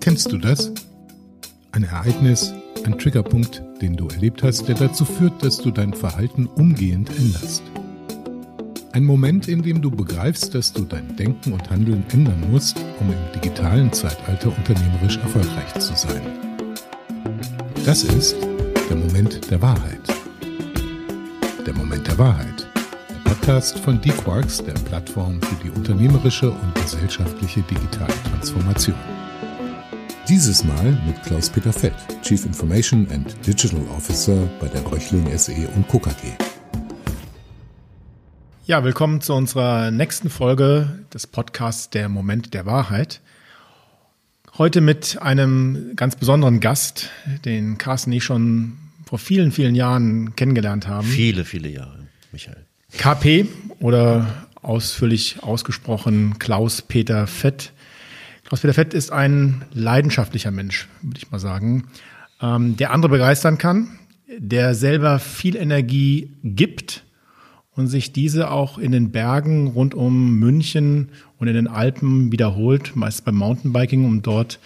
Kennst du das? Ein Ereignis, ein Triggerpunkt, den du erlebt hast, der dazu führt, dass du dein Verhalten umgehend änderst. Ein Moment, in dem du begreifst, dass du dein Denken und Handeln ändern musst, um im digitalen Zeitalter unternehmerisch erfolgreich zu sein. Das ist der Moment der Wahrheit. Der Moment der Wahrheit. Podcast von D-Quarks, der Plattform für die unternehmerische und gesellschaftliche digitale Transformation. Dieses Mal mit Klaus-Peter Fett, Chief Information and Digital Officer bei der Röchling SE und Co. KG. Ja, willkommen zu unserer nächsten Folge des Podcasts Der Moment der Wahrheit. Heute mit einem ganz besonderen Gast, den Carsten und ich schon vor vielen, vielen Jahren kennengelernt haben. Viele, viele Jahre, Michael. KP oder ausführlich ausgesprochen Klaus-Peter Fett. Klaus-Peter Fett ist ein leidenschaftlicher Mensch, würde ich mal sagen, ähm, der andere begeistern kann, der selber viel Energie gibt und sich diese auch in den Bergen rund um München und in den Alpen wiederholt, meist beim Mountainbiking, um dort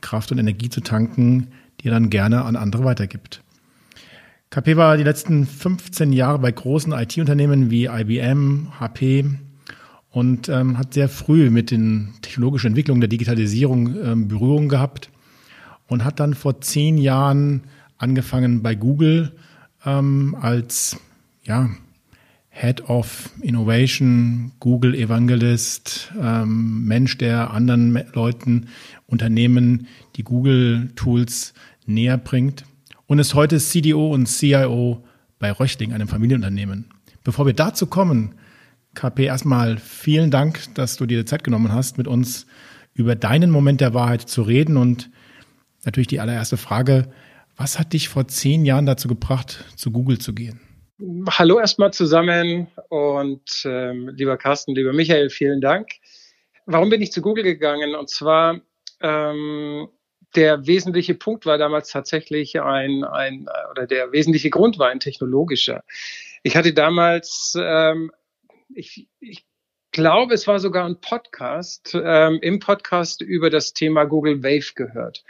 Kraft und Energie zu tanken, die er dann gerne an andere weitergibt. KP war die letzten 15 Jahre bei großen IT-Unternehmen wie IBM, HP und ähm, hat sehr früh mit den technologischen Entwicklungen der Digitalisierung ähm, Berührung gehabt und hat dann vor zehn Jahren angefangen bei Google ähm, als ja, Head of Innovation, Google Evangelist, ähm, Mensch, der anderen Leuten, Unternehmen die Google Tools näher bringt und ist heute CDO und CIO bei Röchling, einem Familienunternehmen. Bevor wir dazu kommen, KP, erstmal vielen Dank, dass du dir die Zeit genommen hast, mit uns über deinen Moment der Wahrheit zu reden und natürlich die allererste Frage, was hat dich vor zehn Jahren dazu gebracht, zu Google zu gehen? Hallo erstmal zusammen und ähm, lieber Carsten, lieber Michael, vielen Dank. Warum bin ich zu Google gegangen? Und zwar ähm, der wesentliche Punkt war damals tatsächlich ein, ein oder der wesentliche Grund war ein technologischer. Ich hatte damals, ähm, ich, ich glaube, es war sogar ein Podcast, ähm, im Podcast über das Thema Google Wave gehört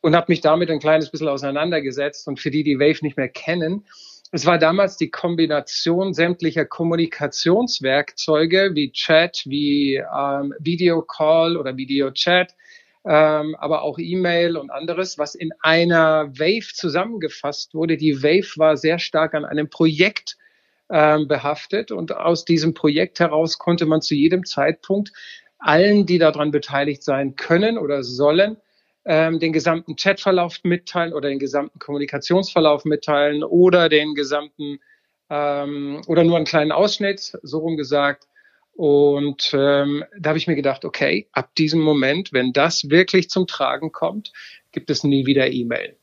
und habe mich damit ein kleines bisschen auseinandergesetzt. Und für die, die Wave nicht mehr kennen, es war damals die Kombination sämtlicher Kommunikationswerkzeuge wie Chat, wie ähm, Videocall oder Videochat, ähm, aber auch E-Mail und anderes, was in einer Wave zusammengefasst wurde. Die Wave war sehr stark an einem Projekt ähm, behaftet und aus diesem Projekt heraus konnte man zu jedem Zeitpunkt allen, die daran beteiligt sein können oder sollen, ähm, den gesamten Chatverlauf mitteilen oder den gesamten Kommunikationsverlauf mitteilen oder den gesamten ähm, oder nur einen kleinen Ausschnitt, so rum gesagt. Und ähm, da habe ich mir gedacht, okay, ab diesem Moment, wenn das wirklich zum Tragen kommt, gibt es nie wieder E-Mail.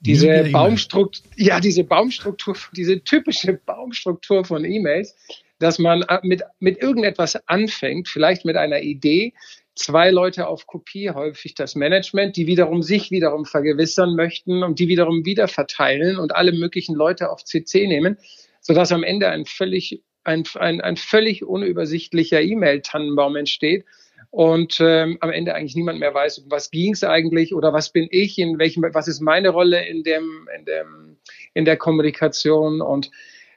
Diese e Baumstruktur, ja, diese Baumstruktur, diese typische Baumstruktur von E-Mails, dass man mit, mit irgendetwas anfängt, vielleicht mit einer Idee, zwei Leute auf Kopie, häufig das Management, die wiederum sich wiederum vergewissern möchten und die wiederum wieder verteilen und alle möglichen Leute auf CC nehmen, sodass am Ende ein völlig, ein, ein, ein völlig unübersichtlicher E-Mail-Tannenbaum entsteht und ähm, am Ende eigentlich niemand mehr weiß, um was ging es eigentlich oder was bin ich, in welchem, was ist meine Rolle in dem, in dem, in der Kommunikation und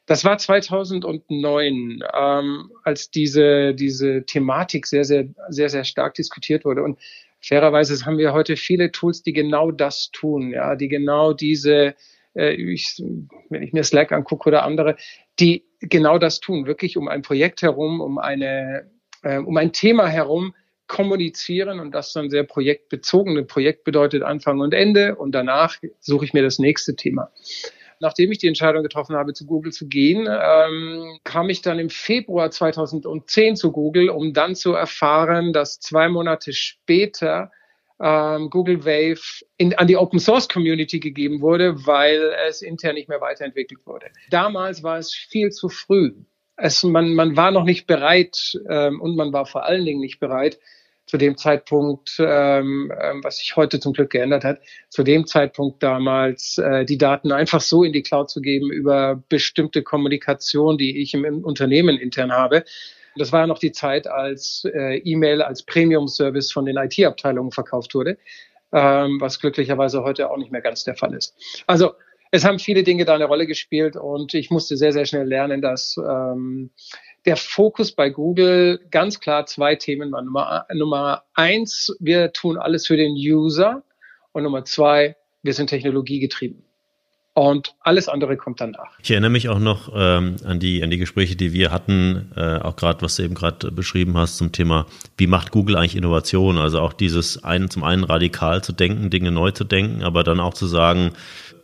das war 2009, ähm, als diese, diese Thematik sehr, sehr, sehr, sehr stark diskutiert wurde. Und fairerweise haben wir heute viele Tools, die genau das tun, ja, die genau diese, ich, wenn ich mir Slack angucke oder andere, die genau das tun, wirklich um ein Projekt herum, um eine, äh, um ein Thema herum kommunizieren. Und das dann sehr projektbezogen. Ein Projekt bedeutet Anfang und Ende. Und danach suche ich mir das nächste Thema. Nachdem ich die Entscheidung getroffen habe, zu Google zu gehen, ähm, kam ich dann im Februar 2010 zu Google, um dann zu erfahren, dass zwei Monate später ähm, Google Wave in, an die Open Source Community gegeben wurde, weil es intern nicht mehr weiterentwickelt wurde. Damals war es viel zu früh. Es, man, man war noch nicht bereit ähm, und man war vor allen Dingen nicht bereit, zu dem Zeitpunkt, ähm, ähm, was sich heute zum Glück geändert hat, zu dem Zeitpunkt damals äh, die Daten einfach so in die Cloud zu geben über bestimmte Kommunikation, die ich im, im Unternehmen intern habe. Das war ja noch die Zeit, als äh, E-Mail als Premium-Service von den IT-Abteilungen verkauft wurde, ähm, was glücklicherweise heute auch nicht mehr ganz der Fall ist. Also es haben viele Dinge da eine Rolle gespielt und ich musste sehr, sehr schnell lernen, dass ähm, der Fokus bei Google ganz klar zwei Themen war. Nummer, Nummer eins, wir tun alles für den User und Nummer zwei, wir sind technologiegetrieben und alles andere kommt danach. Ich erinnere mich auch noch ähm, an die an die Gespräche, die wir hatten, äh, auch gerade was du eben gerade beschrieben hast zum Thema, wie macht Google eigentlich Innovation? Also auch dieses einen zum einen radikal zu denken, Dinge neu zu denken, aber dann auch zu sagen,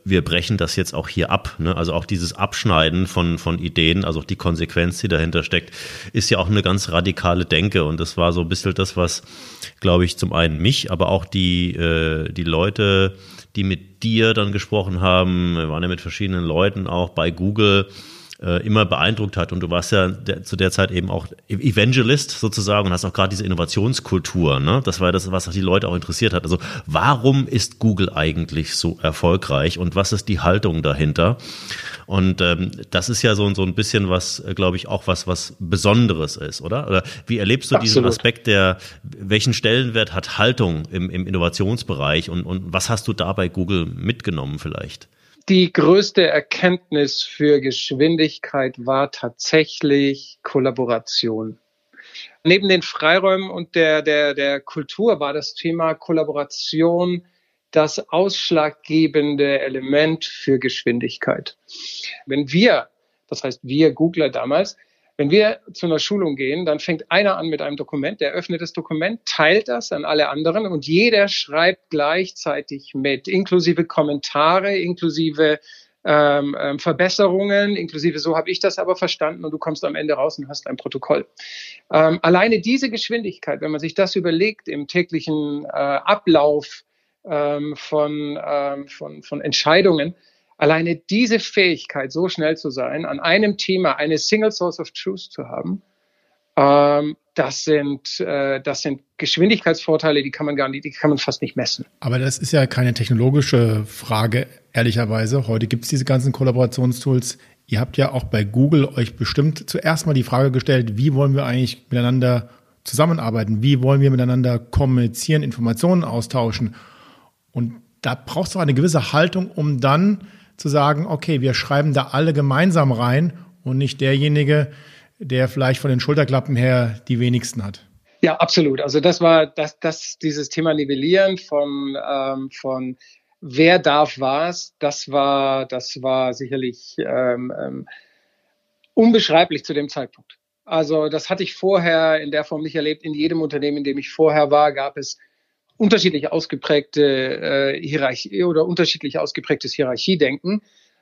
wir brechen das jetzt auch hier ab. Ne? Also auch dieses Abschneiden von, von Ideen, also auch die Konsequenz, die dahinter steckt, ist ja auch eine ganz radikale Denke. Und das war so ein bisschen das, was, glaube ich, zum einen mich, aber auch die, äh, die Leute, die mit dir dann gesprochen haben, wir waren ja mit verschiedenen Leuten auch bei Google, äh, immer beeindruckt hat. Und du warst ja der, zu der Zeit eben auch Evangelist sozusagen und hast auch gerade diese Innovationskultur. Ne? Das war das, was die Leute auch interessiert hat. Also warum ist Google eigentlich so erfolgreich und was ist die Haltung dahinter? Und ähm, das ist ja so, so ein bisschen was, äh, glaube ich, auch was, was Besonderes ist, oder? Oder wie erlebst du Absolut. diesen Aspekt der, welchen Stellenwert hat Haltung im, im Innovationsbereich und, und was hast du da bei Google mitgenommen vielleicht? Die größte Erkenntnis für Geschwindigkeit war tatsächlich Kollaboration. Neben den Freiräumen und der, der, der Kultur war das Thema Kollaboration das ausschlaggebende Element für Geschwindigkeit. Wenn wir, das heißt wir Googler damals, wenn wir zu einer Schulung gehen, dann fängt einer an mit einem Dokument, der öffnet das Dokument, teilt das an alle anderen und jeder schreibt gleichzeitig mit, inklusive Kommentare, inklusive ähm, ähm, Verbesserungen, inklusive so habe ich das aber verstanden und du kommst am Ende raus und hast ein Protokoll. Ähm, alleine diese Geschwindigkeit, wenn man sich das überlegt im täglichen äh, Ablauf ähm, von, ähm, von, von Entscheidungen, Alleine diese Fähigkeit, so schnell zu sein, an einem Thema eine Single Source of Truth zu haben, ähm, das sind, äh, das sind Geschwindigkeitsvorteile, die kann man gar nicht, die kann man fast nicht messen. Aber das ist ja keine technologische Frage, ehrlicherweise. Heute gibt es diese ganzen Kollaborationstools. Ihr habt ja auch bei Google euch bestimmt zuerst mal die Frage gestellt, wie wollen wir eigentlich miteinander zusammenarbeiten? Wie wollen wir miteinander kommunizieren, Informationen austauschen? Und da brauchst du eine gewisse Haltung, um dann zu sagen, okay, wir schreiben da alle gemeinsam rein und nicht derjenige, der vielleicht von den Schulterklappen her die wenigsten hat. Ja, absolut. Also das war das, das dieses Thema Nivellieren von ähm, von wer darf was, das war das war sicherlich ähm, ähm, unbeschreiblich zu dem Zeitpunkt. Also das hatte ich vorher in der Form nicht erlebt. In jedem Unternehmen, in dem ich vorher war, gab es unterschiedlich ausgeprägte äh, Hierarchie oder unterschiedlich ausgeprägtes Hierarchiedenken.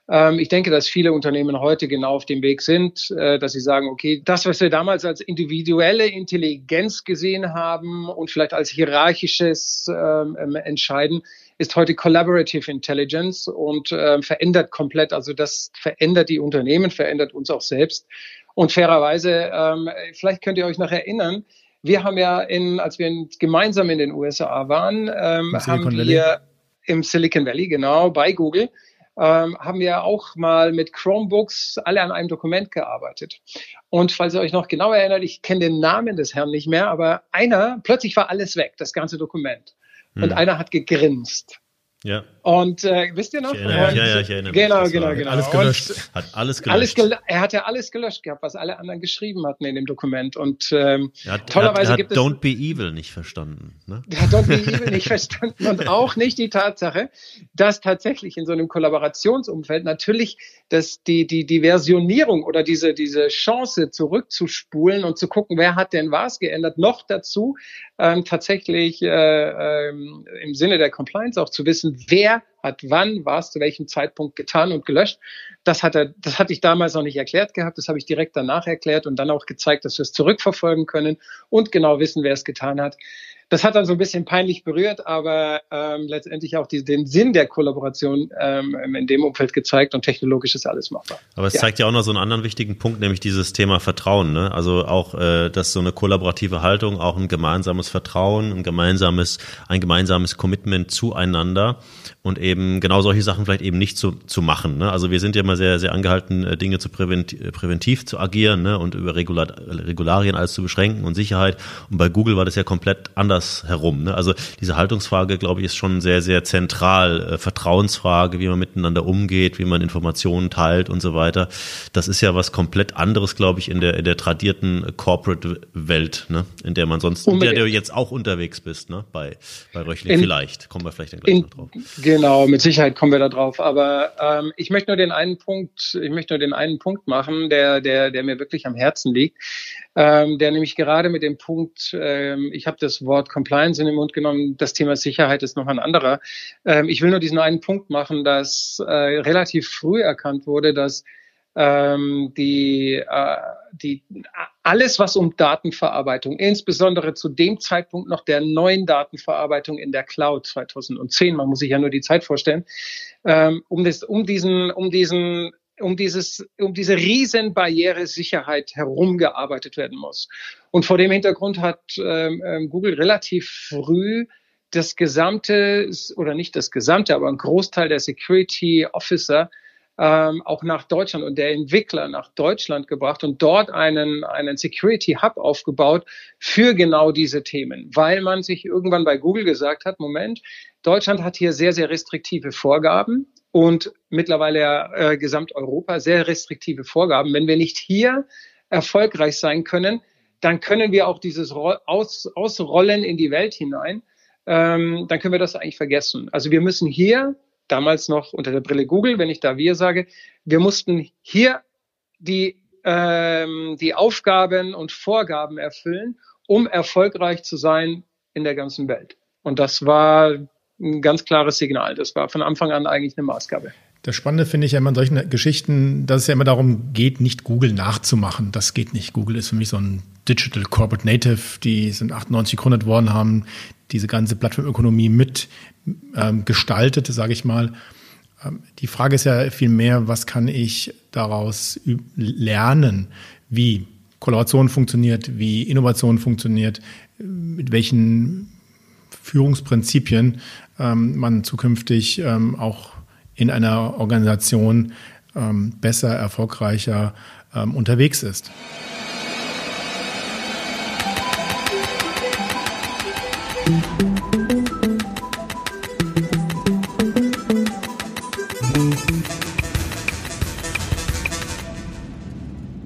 Ähm, ich denke, dass viele Unternehmen heute genau auf dem Weg sind, äh, dass sie sagen, okay, das, was wir damals als individuelle Intelligenz gesehen haben und vielleicht als hierarchisches ähm, ähm Entscheiden, ist heute Collaborative Intelligence und äh, verändert komplett, also das verändert die Unternehmen, verändert uns auch selbst. Und fairerweise, ähm, vielleicht könnt ihr euch noch erinnern, wir haben ja, in, als wir in, gemeinsam in den USA waren, ähm, haben wir Valley. im Silicon Valley, genau, bei Google, ähm, haben wir auch mal mit Chromebooks alle an einem Dokument gearbeitet. Und falls ihr euch noch genau erinnert, ich kenne den Namen des Herrn nicht mehr, aber einer, plötzlich war alles weg, das ganze Dokument. Hm. Und einer hat gegrinst. Ja. Und äh, wisst ihr noch? Ich erinnere, ja, ja, ich erinnere mich. Genau, genau, genau. Alles gelöscht. Und hat alles gelöscht. Alles gel er hat ja alles gelöscht gehabt, was alle anderen geschrieben hatten in dem Dokument. Und ähm, er hat, tollerweise er hat, er hat gibt Don't es, Be Evil nicht verstanden. Ne? Er hat Don't Be Evil nicht verstanden und auch nicht die Tatsache, dass tatsächlich in so einem Kollaborationsumfeld natürlich dass die, die, die Versionierung oder diese, diese Chance zurückzuspulen und zu gucken, wer hat denn was geändert, noch dazu ähm, tatsächlich äh, ähm, im Sinne der Compliance auch zu wissen, wer hat wann was zu welchem Zeitpunkt getan und gelöscht. Das hat er, das hatte ich damals noch nicht erklärt gehabt. Das habe ich direkt danach erklärt und dann auch gezeigt, dass wir es zurückverfolgen können und genau wissen, wer es getan hat. Das hat dann so ein bisschen peinlich berührt, aber ähm, letztendlich auch die, den Sinn der Kollaboration ähm, in dem Umfeld gezeigt und technologisch ist alles machbar. Aber es ja. zeigt ja auch noch so einen anderen wichtigen Punkt, nämlich dieses Thema Vertrauen. Ne? Also auch, äh, dass so eine kollaborative Haltung, auch ein gemeinsames Vertrauen, ein gemeinsames, ein gemeinsames Commitment zueinander und eben genau solche Sachen vielleicht eben nicht zu, zu machen. Ne? Also wir sind ja immer sehr, sehr angehalten, äh, Dinge zu präventiv, äh, präventiv zu agieren ne? und über Regular, Regularien alles zu beschränken und Sicherheit. Und bei Google war das ja komplett anders herum. Ne? Also diese Haltungsfrage, glaube ich, ist schon sehr, sehr zentral. Äh, Vertrauensfrage, wie man miteinander umgeht, wie man Informationen teilt und so weiter. Das ist ja was komplett anderes, glaube ich, in der, in der tradierten Corporate-Welt, ne? in der man sonst, in der du jetzt auch unterwegs bist, ne? bei, bei Röchling in, vielleicht. Kommen wir vielleicht dann gleich in, noch drauf. Genau, mit Sicherheit kommen wir da drauf. Aber ähm, ich möchte nur den einen Punkt, ich möchte nur den einen Punkt machen, der, der, der mir wirklich am Herzen liegt, ähm, der nämlich gerade mit dem Punkt, ähm, ich habe das Wort Compliance in den Mund genommen, das Thema Sicherheit ist noch ein anderer. Ähm, ich will nur diesen einen Punkt machen, dass äh, relativ früh erkannt wurde, dass ähm, die, äh, die, alles, was um Datenverarbeitung, insbesondere zu dem Zeitpunkt noch der neuen Datenverarbeitung in der Cloud 2010, man muss sich ja nur die Zeit vorstellen, ähm, um, das, um diesen, um diesen um dieses, um diese Riesenbarriere Sicherheit herumgearbeitet werden muss. Und vor dem Hintergrund hat ähm, ähm Google relativ früh das gesamte, oder nicht das gesamte, aber ein Großteil der Security Officer ähm, auch nach Deutschland und der Entwickler nach Deutschland gebracht und dort einen, einen Security Hub aufgebaut für genau diese Themen, weil man sich irgendwann bei Google gesagt hat, Moment, Deutschland hat hier sehr, sehr restriktive Vorgaben und mittlerweile äh, Gesamteuropa sehr restriktive Vorgaben. Wenn wir nicht hier erfolgreich sein können, dann können wir auch dieses Aus, Ausrollen in die Welt hinein, ähm, dann können wir das eigentlich vergessen. Also wir müssen hier damals noch unter der Brille Google, wenn ich da wir sage, wir mussten hier die, ähm, die Aufgaben und Vorgaben erfüllen, um erfolgreich zu sein in der ganzen Welt. Und das war ein ganz klares Signal. Das war von Anfang an eigentlich eine Maßgabe. Das Spannende finde ich ja immer in solchen Geschichten, dass es ja immer darum geht, nicht Google nachzumachen. Das geht nicht. Google ist für mich so ein Digital Corporate Native. Die sind 98 gegründet worden, haben diese ganze Plattformökonomie mit ähm, gestaltet, sage ich mal. Ähm, die Frage ist ja viel mehr, was kann ich daraus lernen, wie Kollaboration funktioniert, wie Innovation funktioniert, mit welchen Führungsprinzipien man zukünftig ähm, auch in einer Organisation ähm, besser, erfolgreicher ähm, unterwegs ist.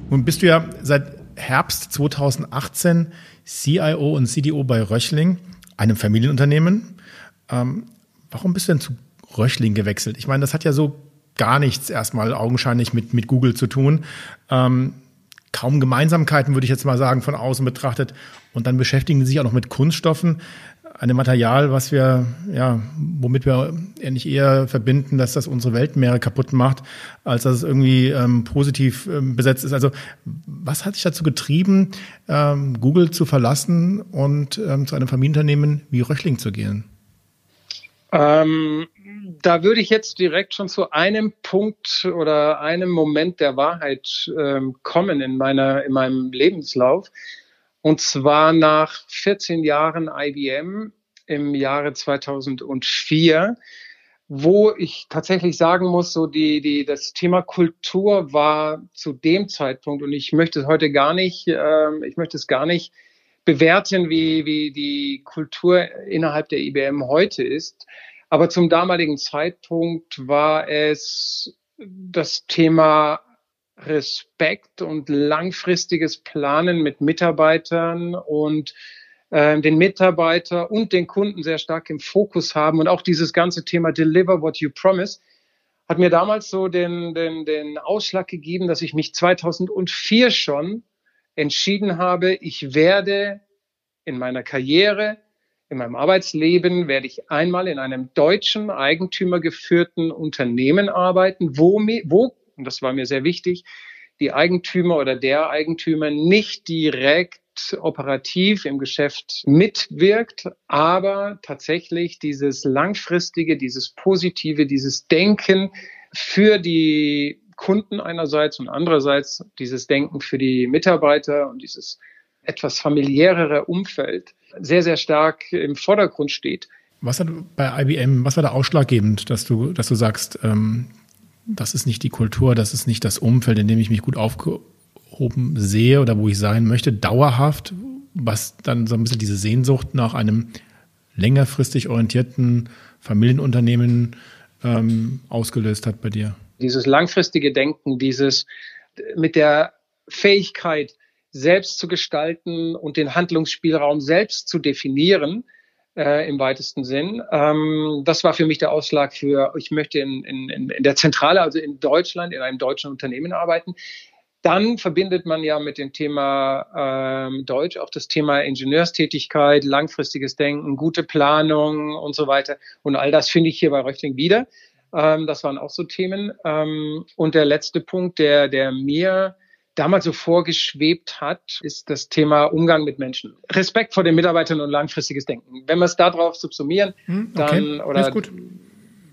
Nun bist du ja seit Herbst 2018 CIO und CDO bei Röchling, einem Familienunternehmen. Ähm, warum bist du denn zu Röchling gewechselt? Ich meine, das hat ja so gar nichts erstmal augenscheinlich mit, mit Google zu tun. Ähm, kaum Gemeinsamkeiten, würde ich jetzt mal sagen, von außen betrachtet. Und dann beschäftigen sie sich auch noch mit Kunststoffen einem Material, was wir, ja, womit wir eigentlich eher verbinden, dass das unsere Weltmeere kaputt macht, als dass es irgendwie ähm, positiv ähm, besetzt ist. Also was hat dich dazu getrieben, ähm, Google zu verlassen und ähm, zu einem Familienunternehmen wie Röchling zu gehen? Ähm, da würde ich jetzt direkt schon zu einem Punkt oder einem Moment der Wahrheit ähm, kommen in meiner in meinem Lebenslauf. Und zwar nach 14 Jahren IBM im Jahre 2004, wo ich tatsächlich sagen muss, so die, die, das Thema Kultur war zu dem Zeitpunkt, und ich möchte es heute gar nicht, äh, ich möchte es gar nicht bewerten, wie, wie die Kultur innerhalb der IBM heute ist. Aber zum damaligen Zeitpunkt war es das Thema Respekt und langfristiges Planen mit Mitarbeitern und äh, den Mitarbeiter und den Kunden sehr stark im Fokus haben und auch dieses ganze Thema Deliver what you promise hat mir damals so den, den, den Ausschlag gegeben, dass ich mich 2004 schon entschieden habe, ich werde in meiner Karriere, in meinem Arbeitsleben, werde ich einmal in einem deutschen eigentümergeführten Unternehmen arbeiten, wo, und das war mir sehr wichtig, die Eigentümer oder der Eigentümer nicht direkt operativ im Geschäft mitwirkt, aber tatsächlich dieses langfristige, dieses positive, dieses Denken für die Kunden einerseits und andererseits dieses Denken für die Mitarbeiter und dieses etwas familiärere Umfeld sehr, sehr stark im Vordergrund steht. Was hat bei IBM, was war da ausschlaggebend, dass du, dass du sagst, ähm, das ist nicht die Kultur, das ist nicht das Umfeld, in dem ich mich gut aufgehoben sehe oder wo ich sein möchte, dauerhaft, was dann so ein bisschen diese Sehnsucht nach einem längerfristig orientierten Familienunternehmen ähm, ausgelöst hat bei dir? Dieses langfristige Denken, dieses mit der Fähigkeit, selbst zu gestalten und den Handlungsspielraum selbst zu definieren, äh, im weitesten Sinn. Ähm, das war für mich der Ausschlag für, ich möchte in, in, in der Zentrale, also in Deutschland, in einem deutschen Unternehmen arbeiten. Dann verbindet man ja mit dem Thema ähm, Deutsch auch das Thema Ingenieurstätigkeit, langfristiges Denken, gute Planung und so weiter. Und all das finde ich hier bei Röchling wieder. Ähm, das waren auch so Themen. Ähm, und der letzte Punkt, der, der mir damals so vorgeschwebt hat, ist das Thema Umgang mit Menschen. Respekt vor den Mitarbeitern und langfristiges Denken. Wenn wir es darauf subsumieren, hm, okay. dann oder ist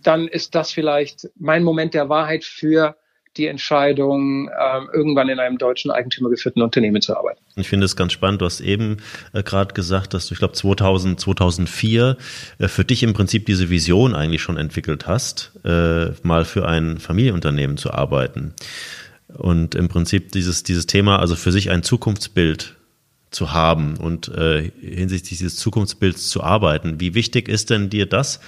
dann ist das vielleicht mein Moment der Wahrheit für die Entscheidung, ähm, irgendwann in einem deutschen eigentümergeführten Unternehmen zu arbeiten. Ich finde es ganz spannend. Du hast eben äh, gerade gesagt, dass du, ich glaube, 2000, 2004 äh, für dich im Prinzip diese Vision eigentlich schon entwickelt hast, äh, mal für ein Familienunternehmen zu arbeiten. Und im Prinzip dieses, dieses Thema, also für sich ein Zukunftsbild zu haben und äh, hinsichtlich dieses Zukunftsbilds zu arbeiten. Wie wichtig ist denn dir das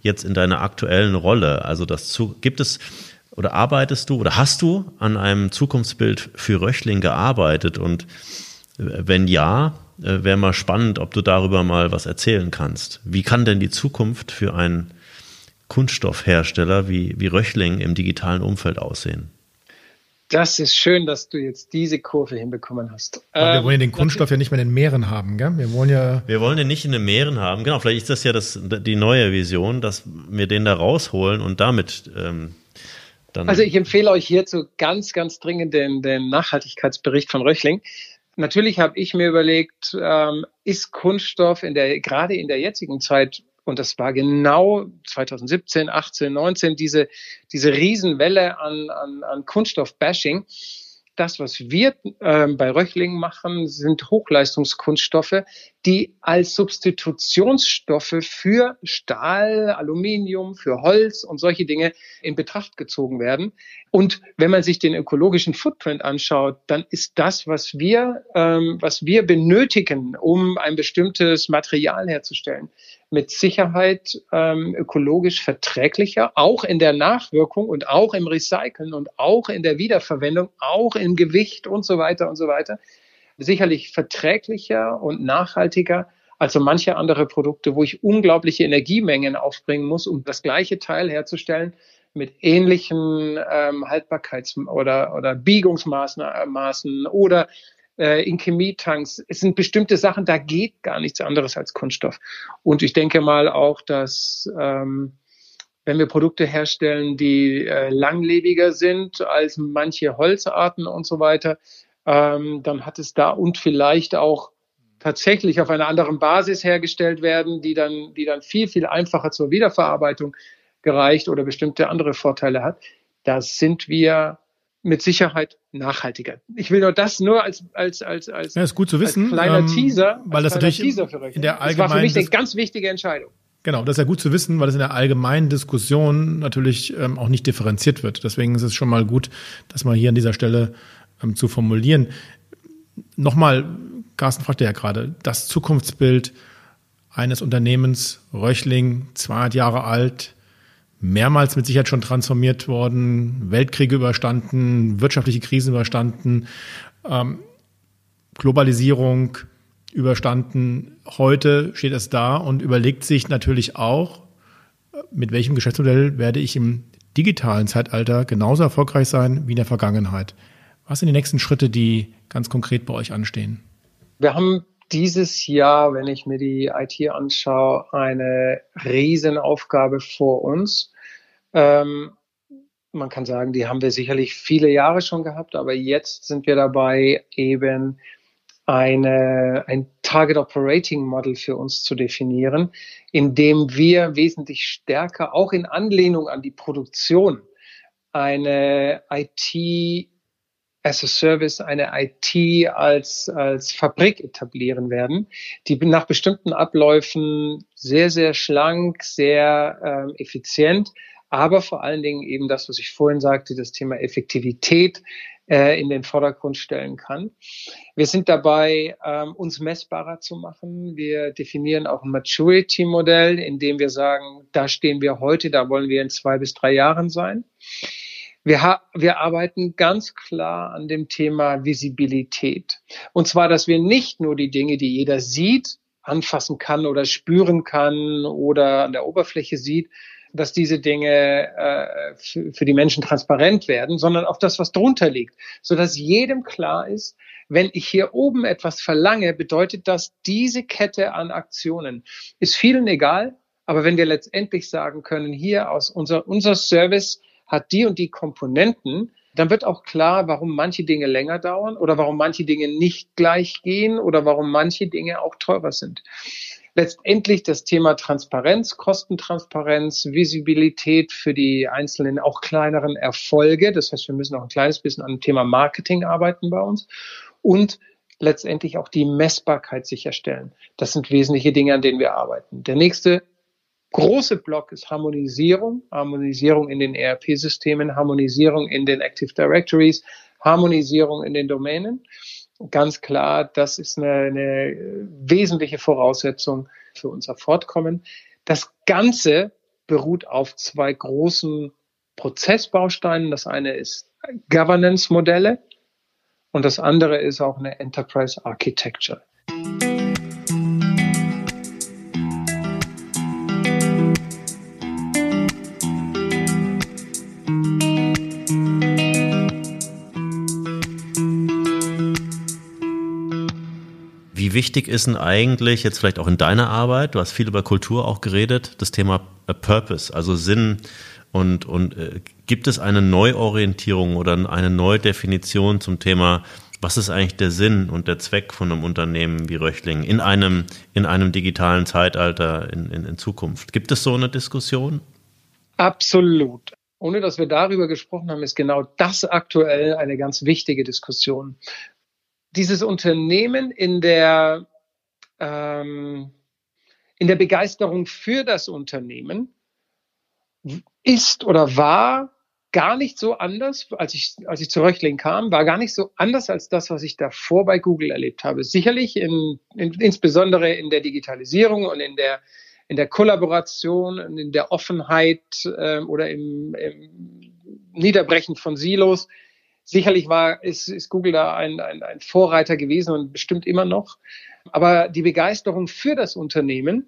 jetzt in deiner aktuellen Rolle? Also das zu, gibt es oder arbeitest du oder hast du an einem Zukunftsbild für Röchling gearbeitet? Und äh, wenn ja, äh, wäre mal spannend, ob du darüber mal was erzählen kannst. Wie kann denn die Zukunft für einen Kunststoffhersteller wie, wie Röchling im digitalen Umfeld aussehen? Das ist schön, dass du jetzt diese Kurve hinbekommen hast. Aber wir wollen ja den ähm, Kunststoff ja nicht mehr in den Meeren haben, gell? Wir wollen ja. Wir wollen den nicht in den Meeren haben, genau. Vielleicht ist das ja das, die neue Vision, dass wir den da rausholen und damit ähm, dann. Also ich empfehle euch hierzu ganz, ganz dringend den, den Nachhaltigkeitsbericht von Röchling. Natürlich habe ich mir überlegt, ähm, ist Kunststoff in der, gerade in der jetzigen Zeit und das war genau 2017, 18, 19, diese, diese Riesenwelle an, an, an Kunststoff-Bashing das, was wir äh, bei Röchlingen machen, sind Hochleistungskunststoffe, die als Substitutionsstoffe für Stahl, Aluminium, für Holz und solche Dinge in Betracht gezogen werden. Und wenn man sich den ökologischen Footprint anschaut, dann ist das, was wir, ähm, was wir benötigen, um ein bestimmtes Material herzustellen, mit Sicherheit ähm, ökologisch verträglicher, auch in der Nachwirkung und auch im Recyceln und auch in der Wiederverwendung, auch im Gewicht und so weiter und so weiter. Sicherlich verträglicher und nachhaltiger als so manche andere Produkte, wo ich unglaubliche Energiemengen aufbringen muss, um das gleiche Teil herzustellen mit ähnlichen ähm, Haltbarkeits- oder, oder Biegungsmaßen oder äh, in Chemietanks. Es sind bestimmte Sachen, da geht gar nichts anderes als Kunststoff. Und ich denke mal auch, dass ähm, wenn wir Produkte herstellen, die äh, langlebiger sind als manche Holzarten und so weiter, ähm, dann hat es da und vielleicht auch tatsächlich auf einer anderen Basis hergestellt werden, die dann, die dann viel, viel einfacher zur Wiederverarbeitung gereicht oder bestimmte andere Vorteile hat. Da sind wir mit Sicherheit nachhaltiger. Ich will nur das nur als als als als, ja, ist gut zu wissen, kleiner ähm, Teaser, weil das natürlich in der allgemeinen das war für mich eine ganz wichtige Entscheidung. Genau, das ist ja gut zu wissen, weil es in der allgemeinen Diskussion natürlich ähm, auch nicht differenziert wird. Deswegen ist es schon mal gut, das mal hier an dieser Stelle ähm, zu formulieren. Nochmal, Carsten fragte ja gerade, das Zukunftsbild eines Unternehmens, Röchling, 200 Jahre alt, mehrmals mit Sicherheit schon transformiert worden, Weltkriege überstanden, wirtschaftliche Krisen überstanden, ähm, Globalisierung überstanden. Heute steht es da und überlegt sich natürlich auch, mit welchem Geschäftsmodell werde ich im digitalen Zeitalter genauso erfolgreich sein wie in der Vergangenheit. Was sind die nächsten Schritte, die ganz konkret bei euch anstehen? Wir haben dieses Jahr, wenn ich mir die IT anschaue, eine Riesenaufgabe vor uns. Ähm, man kann sagen, die haben wir sicherlich viele Jahre schon gehabt, aber jetzt sind wir dabei, eben eine, ein Target Operating Model für uns zu definieren, in dem wir wesentlich stärker, auch in Anlehnung an die Produktion, eine IT as a Service, eine IT als, als Fabrik etablieren werden, die nach bestimmten Abläufen sehr, sehr schlank, sehr ähm, effizient, aber vor allen Dingen eben das, was ich vorhin sagte, das Thema Effektivität äh, in den Vordergrund stellen kann. Wir sind dabei, ähm, uns messbarer zu machen. Wir definieren auch ein Maturity-Modell, in dem wir sagen, da stehen wir heute, da wollen wir in zwei bis drei Jahren sein. Wir, wir arbeiten ganz klar an dem Thema Visibilität. Und zwar, dass wir nicht nur die Dinge, die jeder sieht, anfassen kann oder spüren kann oder an der Oberfläche sieht, dass diese Dinge äh, für, für die Menschen transparent werden, sondern auch das, was drunter liegt, so dass jedem klar ist, wenn ich hier oben etwas verlange, bedeutet das diese Kette an Aktionen. Ist vielen egal, aber wenn wir letztendlich sagen können, hier aus unser, unser Service hat die und die Komponenten, dann wird auch klar, warum manche Dinge länger dauern oder warum manche Dinge nicht gleich gehen oder warum manche Dinge auch teurer sind. Letztendlich das Thema Transparenz, Kostentransparenz, Visibilität für die einzelnen, auch kleineren Erfolge. Das heißt, wir müssen auch ein kleines bisschen an dem Thema Marketing arbeiten bei uns und letztendlich auch die Messbarkeit sicherstellen. Das sind wesentliche Dinge, an denen wir arbeiten. Der nächste große Block ist Harmonisierung, Harmonisierung in den ERP-Systemen, Harmonisierung in den Active Directories, Harmonisierung in den Domänen. Ganz klar, das ist eine, eine wesentliche Voraussetzung für unser Fortkommen. Das Ganze beruht auf zwei großen Prozessbausteinen. Das eine ist Governance-Modelle und das andere ist auch eine Enterprise Architecture. Wichtig ist denn eigentlich, jetzt vielleicht auch in deiner Arbeit, du hast viel über Kultur auch geredet, das Thema äh, Purpose, also Sinn und, und äh, gibt es eine Neuorientierung oder eine Neudefinition zum Thema, was ist eigentlich der Sinn und der Zweck von einem Unternehmen wie Röchling in einem, in einem digitalen Zeitalter in, in, in Zukunft? Gibt es so eine Diskussion? Absolut. Ohne dass wir darüber gesprochen haben, ist genau das aktuell eine ganz wichtige Diskussion dieses Unternehmen in der, ähm, in der Begeisterung für das Unternehmen ist oder war gar nicht so anders, als ich, als ich zu Röchling kam, war gar nicht so anders als das, was ich davor bei Google erlebt habe. Sicherlich in, in, insbesondere in der Digitalisierung und in der, in der Kollaboration und in der Offenheit äh, oder im, im Niederbrechen von Silos Sicherlich war, ist, ist Google da ein, ein, ein Vorreiter gewesen und bestimmt immer noch. Aber die Begeisterung für das Unternehmen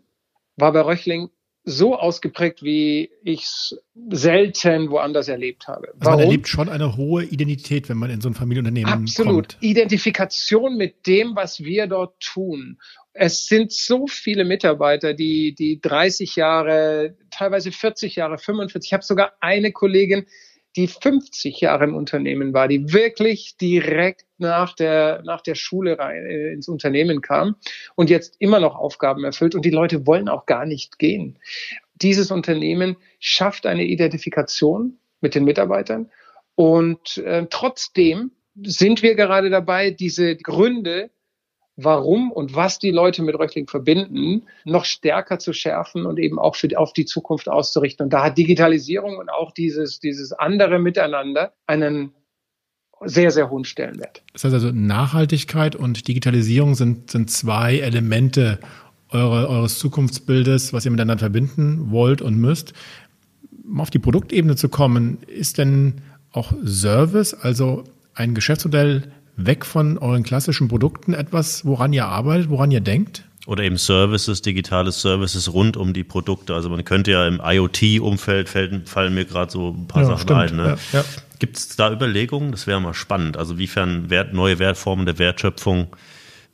war bei Röchling so ausgeprägt, wie ich es selten woanders erlebt habe. Also man erlebt schon eine hohe Identität, wenn man in so ein Familienunternehmen Absolut. kommt. Identifikation mit dem, was wir dort tun. Es sind so viele Mitarbeiter, die, die 30 Jahre, teilweise 40 Jahre, 45. Ich habe sogar eine Kollegin, die 50 Jahre im Unternehmen war, die wirklich direkt nach der, nach der Schule rein, äh, ins Unternehmen kam und jetzt immer noch Aufgaben erfüllt und die Leute wollen auch gar nicht gehen. Dieses Unternehmen schafft eine Identifikation mit den Mitarbeitern und äh, trotzdem sind wir gerade dabei, diese Gründe warum und was die Leute mit Röchling verbinden, noch stärker zu schärfen und eben auch für, auf die Zukunft auszurichten. Und da hat Digitalisierung und auch dieses, dieses andere Miteinander einen sehr, sehr hohen Stellenwert. Das heißt also, Nachhaltigkeit und Digitalisierung sind, sind zwei Elemente eure, eures Zukunftsbildes, was ihr miteinander verbinden wollt und müsst. Um auf die Produktebene zu kommen, ist denn auch Service, also ein Geschäftsmodell weg von euren klassischen Produkten etwas, woran ihr arbeitet, woran ihr denkt? Oder eben Services, digitale Services rund um die Produkte. Also man könnte ja im IoT-Umfeld fallen mir gerade so ein paar ja, Sachen stimmt. ein. Ne? Ja, ja. Gibt es da Überlegungen? Das wäre mal spannend. Also wiefern Wert, neue Wertformen der Wertschöpfung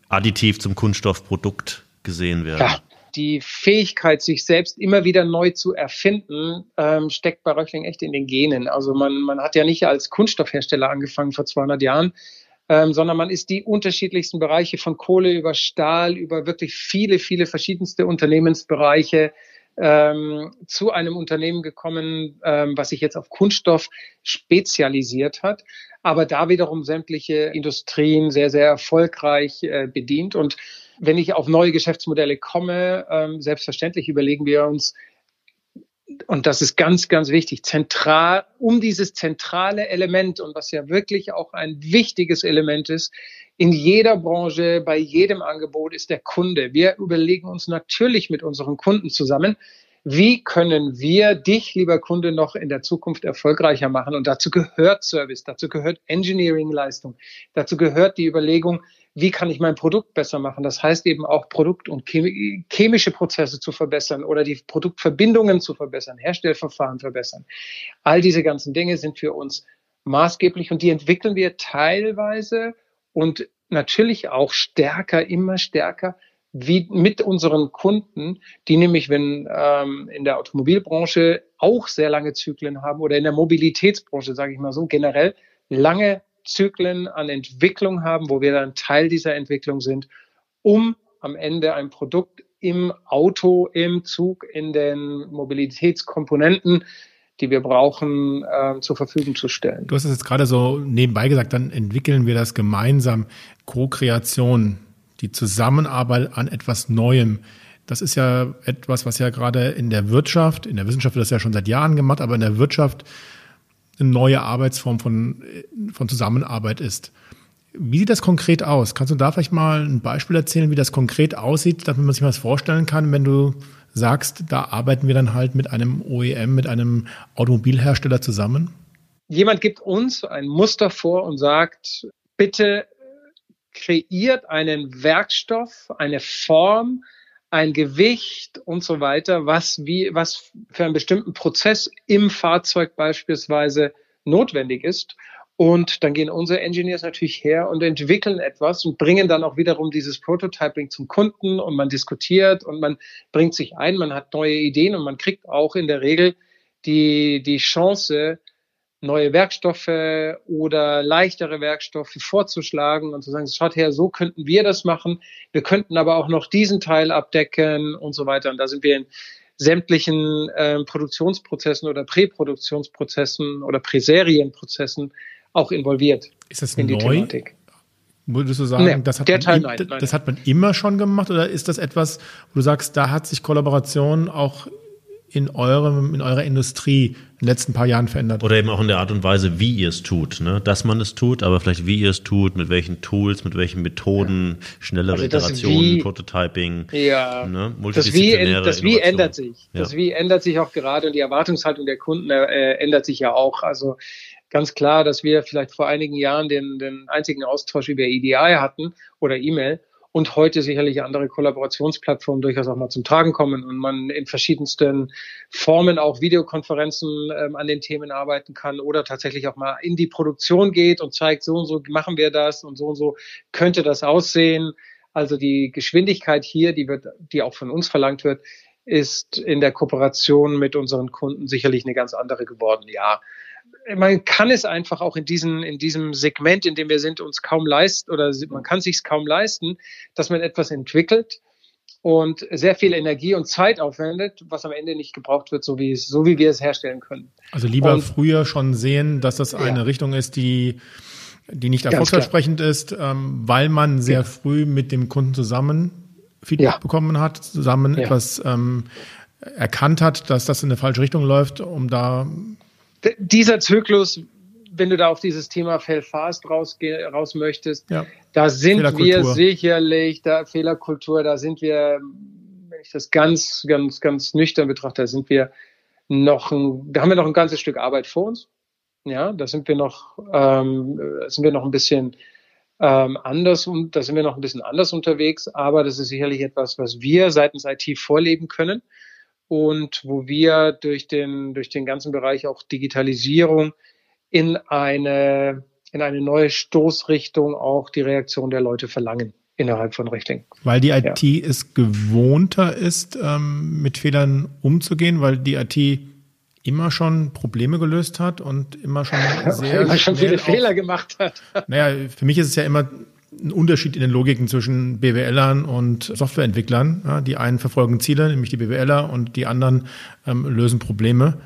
additiv zum Kunststoffprodukt gesehen werden. Ja, die Fähigkeit, sich selbst immer wieder neu zu erfinden, ähm, steckt bei Röchling echt in den Genen. Also man, man hat ja nicht als Kunststoffhersteller angefangen vor 200 Jahren, ähm, sondern man ist die unterschiedlichsten Bereiche von Kohle über Stahl, über wirklich viele, viele verschiedenste Unternehmensbereiche ähm, zu einem Unternehmen gekommen, ähm, was sich jetzt auf Kunststoff spezialisiert hat, aber da wiederum sämtliche Industrien sehr, sehr erfolgreich äh, bedient. Und wenn ich auf neue Geschäftsmodelle komme, ähm, selbstverständlich überlegen wir uns, und das ist ganz, ganz wichtig, zentral, um dieses zentrale Element und was ja wirklich auch ein wichtiges Element ist, in jeder Branche, bei jedem Angebot ist der Kunde. Wir überlegen uns natürlich mit unseren Kunden zusammen, wie können wir dich, lieber Kunde, noch in der Zukunft erfolgreicher machen? Und dazu gehört Service, dazu gehört Engineering-Leistung, dazu gehört die Überlegung, wie kann ich mein Produkt besser machen? Das heißt eben auch Produkt- und chemische Prozesse zu verbessern oder die Produktverbindungen zu verbessern, Herstellverfahren verbessern. All diese ganzen Dinge sind für uns maßgeblich und die entwickeln wir teilweise und natürlich auch stärker, immer stärker wie mit unseren Kunden, die nämlich, wenn ähm, in der Automobilbranche auch sehr lange Zyklen haben oder in der Mobilitätsbranche, sage ich mal so, generell lange Zyklen an Entwicklung haben, wo wir dann Teil dieser Entwicklung sind, um am Ende ein Produkt im Auto, im Zug, in den Mobilitätskomponenten, die wir brauchen, äh, zur Verfügung zu stellen. Du hast es jetzt gerade so nebenbei gesagt, dann entwickeln wir das gemeinsam. Co-Kreation, die Zusammenarbeit an etwas Neuem. Das ist ja etwas, was ja gerade in der Wirtschaft, in der Wissenschaft wird das ja schon seit Jahren gemacht, aber in der Wirtschaft eine neue Arbeitsform von, von Zusammenarbeit ist. Wie sieht das konkret aus? Kannst du da vielleicht mal ein Beispiel erzählen, wie das konkret aussieht, damit man sich das vorstellen kann, wenn du sagst, da arbeiten wir dann halt mit einem OEM, mit einem Automobilhersteller zusammen? Jemand gibt uns ein Muster vor und sagt, bitte kreiert einen Werkstoff, eine Form, ein Gewicht und so weiter, was wie, was für einen bestimmten Prozess im Fahrzeug beispielsweise notwendig ist. Und dann gehen unsere Engineers natürlich her und entwickeln etwas und bringen dann auch wiederum dieses Prototyping zum Kunden und man diskutiert und man bringt sich ein, man hat neue Ideen und man kriegt auch in der Regel die, die Chance, neue Werkstoffe oder leichtere Werkstoffe vorzuschlagen und zu sagen, schaut her, so könnten wir das machen. Wir könnten aber auch noch diesen Teil abdecken und so weiter. Und da sind wir in sämtlichen äh, Produktionsprozessen oder Präproduktionsprozessen oder Präserienprozessen auch involviert. Ist das in neu? Thematik. Würdest du sagen, nee, das, hat man, Teil, nein, nein, das hat man immer schon gemacht oder ist das etwas, wo du sagst, da hat sich Kollaboration auch in eurem, in eurer Industrie in den letzten paar Jahren verändert? Oder eben auch in der Art und Weise, wie ihr es tut, ne? Dass man es tut, aber vielleicht wie ihr es tut, mit welchen Tools, mit welchen Methoden, ja. schnellere also Iterationen, wie, Prototyping, ja, ne? das wie, das wie ändert sich. Ja. Das wie ändert sich auch gerade und die Erwartungshaltung der Kunden äh, ändert sich ja auch. Also ganz klar, dass wir vielleicht vor einigen Jahren den, den einzigen Austausch über EDI hatten oder E-Mail und heute sicherlich andere Kollaborationsplattformen durchaus auch mal zum Tragen kommen und man in verschiedensten Formen auch Videokonferenzen ähm, an den Themen arbeiten kann oder tatsächlich auch mal in die Produktion geht und zeigt, so und so machen wir das und so und so könnte das aussehen. Also die Geschwindigkeit hier, die wird, die auch von uns verlangt wird, ist in der Kooperation mit unseren Kunden sicherlich eine ganz andere geworden. Ja, man kann es einfach auch in diesem, in diesem Segment, in dem wir sind, uns kaum leisten oder man kann sich kaum leisten, dass man etwas entwickelt und sehr viel Energie und Zeit aufwendet, was am Ende nicht gebraucht wird, so wie es, so wie wir es herstellen können. Also lieber und, früher schon sehen, dass das eine ja. Richtung ist, die die nicht erfolgsversprechend ist, ähm, weil man sehr ja. früh mit dem Kunden zusammen Feedback ja. bekommen hat, zusammen etwas ähm, erkannt hat, dass das in eine falsche Richtung läuft, um da dieser Zyklus, wenn du da auf dieses Thema Fail Fast raus, raus möchtest, ja. da sind wir sicherlich, da Fehlerkultur, da sind wir, wenn ich das ganz, ganz, ganz nüchtern betrachte, da sind wir noch ein, da haben wir noch ein ganzes Stück Arbeit vor uns. Ja, da sind wir noch, ähm, sind wir noch ein bisschen ähm, anders und da sind wir noch ein bisschen anders unterwegs, aber das ist sicherlich etwas, was wir seitens IT vorleben können und wo wir durch den, durch den ganzen Bereich auch Digitalisierung in eine, in eine neue Stoßrichtung auch die Reaktion der Leute verlangen innerhalb von Richting. Weil die IT ja. es gewohnter ist, ähm, mit Fehlern umzugehen, weil die IT immer schon Probleme gelöst hat und immer schon sehr immer schon viele Fehler gemacht hat. Naja, für mich ist es ja immer ein Unterschied in den Logiken zwischen BWLern und Softwareentwicklern. Ja, die einen verfolgen Ziele, nämlich die BWLer, und die anderen ähm, lösen Probleme.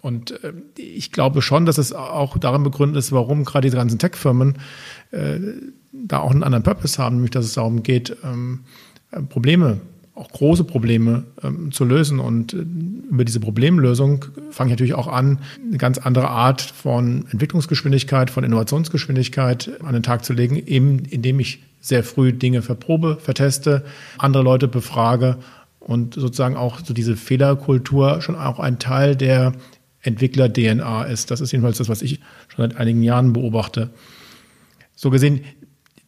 Und äh, ich glaube schon, dass es auch darin begründet ist, warum gerade diese ganzen Tech-Firmen äh, da auch einen anderen Purpose haben, nämlich dass es darum geht, ähm, Probleme auch große Probleme ähm, zu lösen. Und äh, über diese Problemlösung fange ich natürlich auch an, eine ganz andere Art von Entwicklungsgeschwindigkeit, von Innovationsgeschwindigkeit an den Tag zu legen, eben indem ich sehr früh Dinge verprobe, verteste, andere Leute befrage und sozusagen auch so diese Fehlerkultur schon auch ein Teil der Entwickler-DNA ist. Das ist jedenfalls das, was ich schon seit einigen Jahren beobachte. So gesehen,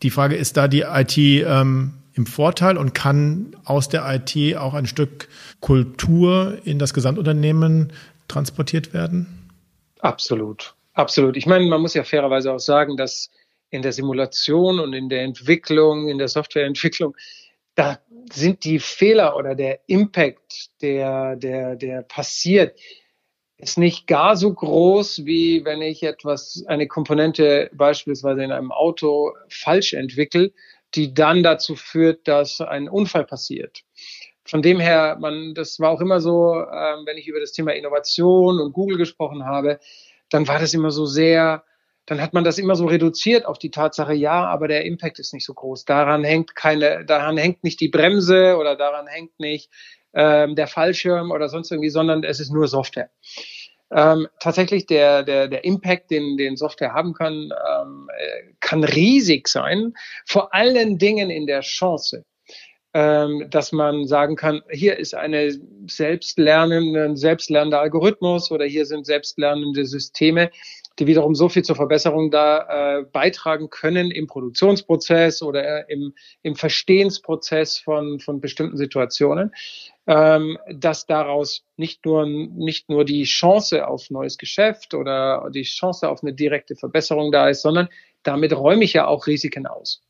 die Frage ist da die IT ähm, im Vorteil und kann aus der IT auch ein Stück Kultur in das Gesamtunternehmen transportiert werden? Absolut, absolut. Ich meine, man muss ja fairerweise auch sagen, dass in der Simulation und in der Entwicklung, in der Softwareentwicklung, da sind die Fehler oder der Impact, der, der, der passiert, ist nicht gar so groß, wie wenn ich etwas, eine Komponente beispielsweise in einem Auto falsch entwickle die dann dazu führt, dass ein Unfall passiert. Von dem her, man, das war auch immer so, ähm, wenn ich über das Thema Innovation und Google gesprochen habe, dann war das immer so sehr, dann hat man das immer so reduziert auf die Tatsache, ja, aber der Impact ist nicht so groß. Daran hängt keine, daran hängt nicht die Bremse oder daran hängt nicht ähm, der Fallschirm oder sonst irgendwie, sondern es ist nur Software ähm, tatsächlich der, der, der Impact, den, den Software haben kann, ähm, äh, kann riesig sein. Vor allen Dingen in der Chance, ähm, dass man sagen kann, hier ist eine selbstlernende, ein selbstlernender Algorithmus oder hier sind selbstlernende Systeme, die wiederum so viel zur Verbesserung da äh, beitragen können im Produktionsprozess oder äh, im, im Verstehensprozess von, von bestimmten Situationen, ähm, dass daraus nicht nur, nicht nur die Chance auf neues Geschäft oder die Chance auf eine direkte Verbesserung da ist, sondern damit räume ich ja auch Risiken aus.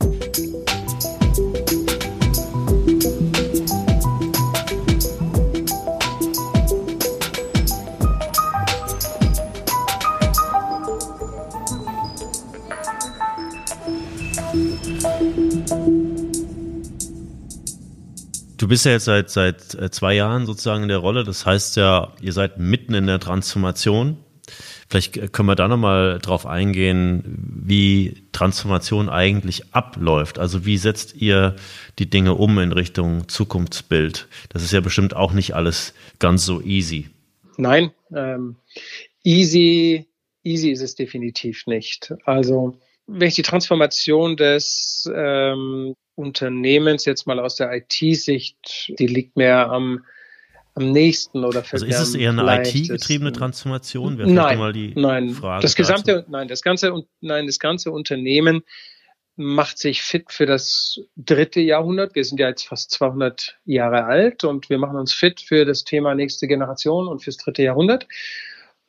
Du bist ja jetzt seit, seit äh, zwei Jahren sozusagen in der Rolle. Das heißt ja, ihr seid mitten in der Transformation. Vielleicht äh, können wir da nochmal drauf eingehen, wie Transformation eigentlich abläuft. Also wie setzt ihr die Dinge um in Richtung Zukunftsbild? Das ist ja bestimmt auch nicht alles ganz so easy. Nein, ähm, easy, easy ist es definitiv nicht. Also wenn ich die Transformation des ähm, Unternehmens jetzt mal aus der IT-Sicht, die liegt mir am, am nächsten oder Also ist es eher eine IT-getriebene Transformation? Wäre nein, mal die nein. Frage das gesamte, dazu. nein, das ganze, nein, das ganze Unternehmen macht sich fit für das dritte Jahrhundert. Wir sind ja jetzt fast 200 Jahre alt und wir machen uns fit für das Thema nächste Generation und fürs dritte Jahrhundert.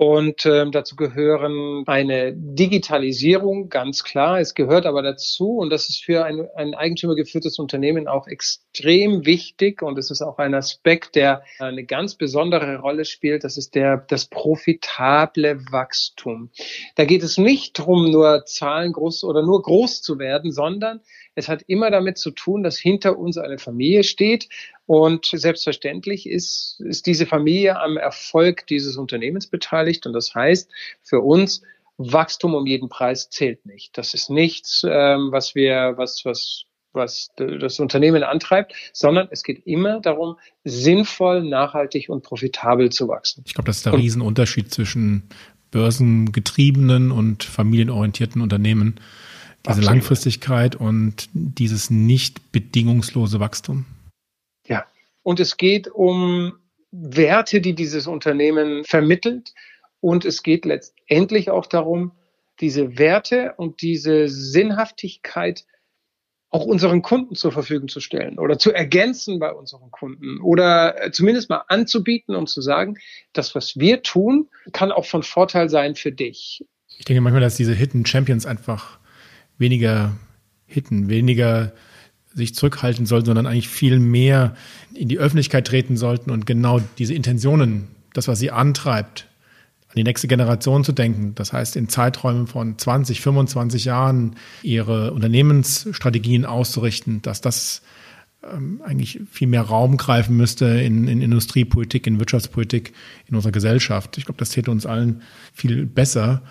Und ähm, dazu gehören eine Digitalisierung, ganz klar. Es gehört aber dazu, und das ist für ein, ein eigentümergeführtes Unternehmen auch extrem wichtig. Und es ist auch ein Aspekt, der eine ganz besondere Rolle spielt. Das ist der, das profitable Wachstum. Da geht es nicht darum, nur Zahlen groß oder nur groß zu werden, sondern es hat immer damit zu tun, dass hinter uns eine Familie steht. Und selbstverständlich ist, ist diese Familie am Erfolg dieses Unternehmens beteiligt. Und das heißt für uns, Wachstum um jeden Preis zählt nicht. Das ist nichts, ähm, was wir, was, was, was das Unternehmen antreibt, sondern es geht immer darum, sinnvoll, nachhaltig und profitabel zu wachsen. Ich glaube, das ist der und, Riesenunterschied zwischen börsengetriebenen und familienorientierten Unternehmen. Diese Absolut. Langfristigkeit und dieses nicht bedingungslose Wachstum. Ja, und es geht um Werte, die dieses Unternehmen vermittelt. Und es geht letztendlich auch darum, diese Werte und diese Sinnhaftigkeit auch unseren Kunden zur Verfügung zu stellen oder zu ergänzen bei unseren Kunden oder äh, zumindest mal anzubieten und zu sagen, das, was wir tun, kann auch von Vorteil sein für dich. Ich denke manchmal, dass diese Hidden Champions einfach weniger hitten, weniger sich zurückhalten sollten, sondern eigentlich viel mehr in die Öffentlichkeit treten sollten und genau diese Intentionen das, was sie antreibt, an die nächste Generation zu denken. Das heißt, in Zeiträumen von 20, 25 Jahren ihre Unternehmensstrategien auszurichten, dass das ähm, eigentlich viel mehr Raum greifen müsste in, in Industriepolitik, in Wirtschaftspolitik, in unserer Gesellschaft. Ich glaube, das täte uns allen viel besser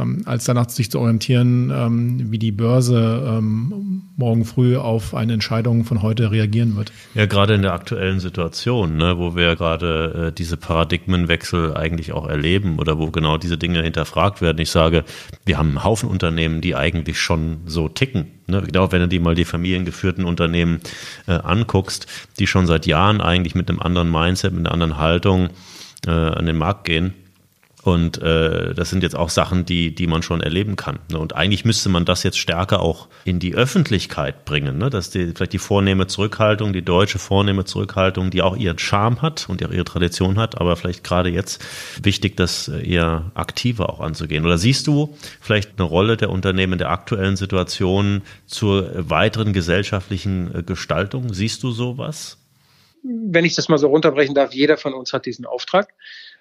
ähm, als danach sich zu orientieren, ähm, wie die Börse ähm, morgen früh auf eine Entscheidung von heute reagieren wird. Ja, gerade in der aktuellen Situation, ne, wo wir gerade äh, diese Paradigmenwechsel eigentlich auch erleben oder wo genau diese Dinge hinterfragt werden. Ich sage, wir haben einen Haufen Unternehmen, die eigentlich schon so ticken. Ne? Genau, wenn du dir mal die familiengeführten Unternehmen äh, anguckst, die schon seit Jahren eigentlich mit einem anderen Mindset, mit einer anderen Haltung äh, an den Markt gehen und äh, das sind jetzt auch Sachen, die, die man schon erleben kann. Ne? Und eigentlich müsste man das jetzt stärker auch in die Öffentlichkeit bringen, ne? dass die, vielleicht die vornehme Zurückhaltung, die deutsche vornehme Zurückhaltung, die auch ihren Charme hat und ihre Tradition hat, aber vielleicht gerade jetzt wichtig, das eher aktiver auch anzugehen. Oder siehst du vielleicht eine Rolle der Unternehmen der aktuellen Situation zur weiteren gesellschaftlichen äh, Gestaltung? Siehst du sowas? Wenn ich das mal so runterbrechen darf, jeder von uns hat diesen Auftrag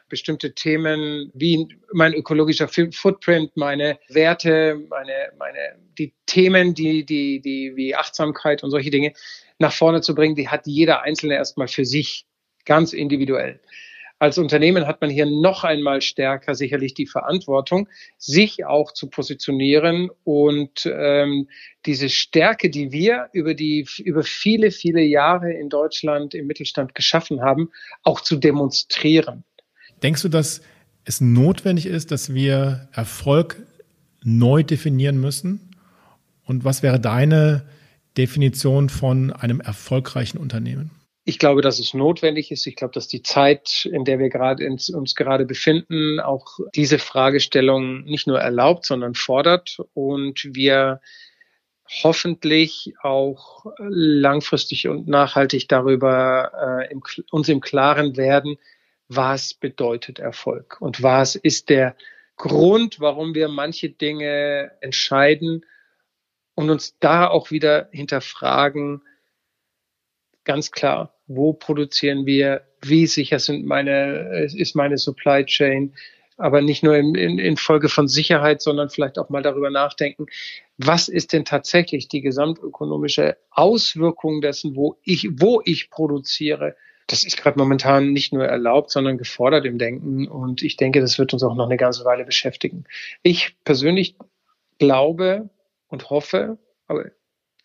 bestimmte Themen wie mein ökologischer Footprint, meine Werte, meine, meine, die Themen, die, die, die, wie Achtsamkeit und solche Dinge nach vorne zu bringen, die hat jeder Einzelne erstmal für sich ganz individuell. Als Unternehmen hat man hier noch einmal stärker sicherlich die Verantwortung, sich auch zu positionieren und ähm, diese Stärke, die wir über die über viele viele Jahre in Deutschland im Mittelstand geschaffen haben, auch zu demonstrieren. Denkst du, dass es notwendig ist, dass wir Erfolg neu definieren müssen? Und was wäre deine Definition von einem erfolgreichen Unternehmen? Ich glaube, dass es notwendig ist. Ich glaube, dass die Zeit, in der wir gerade uns gerade befinden, auch diese Fragestellung nicht nur erlaubt, sondern fordert und wir hoffentlich auch langfristig und nachhaltig darüber äh, im, uns im Klaren werden, was bedeutet Erfolg? Und was ist der Grund, warum wir manche Dinge entscheiden und uns da auch wieder hinterfragen, ganz klar, wo produzieren wir, wie sicher sind meine, ist meine Supply Chain, aber nicht nur in, in, in Folge von Sicherheit, sondern vielleicht auch mal darüber nachdenken, was ist denn tatsächlich die gesamtökonomische Auswirkung dessen, wo ich, wo ich produziere, das ist gerade momentan nicht nur erlaubt, sondern gefordert im Denken. Und ich denke, das wird uns auch noch eine ganze Weile beschäftigen. Ich persönlich glaube und hoffe, aber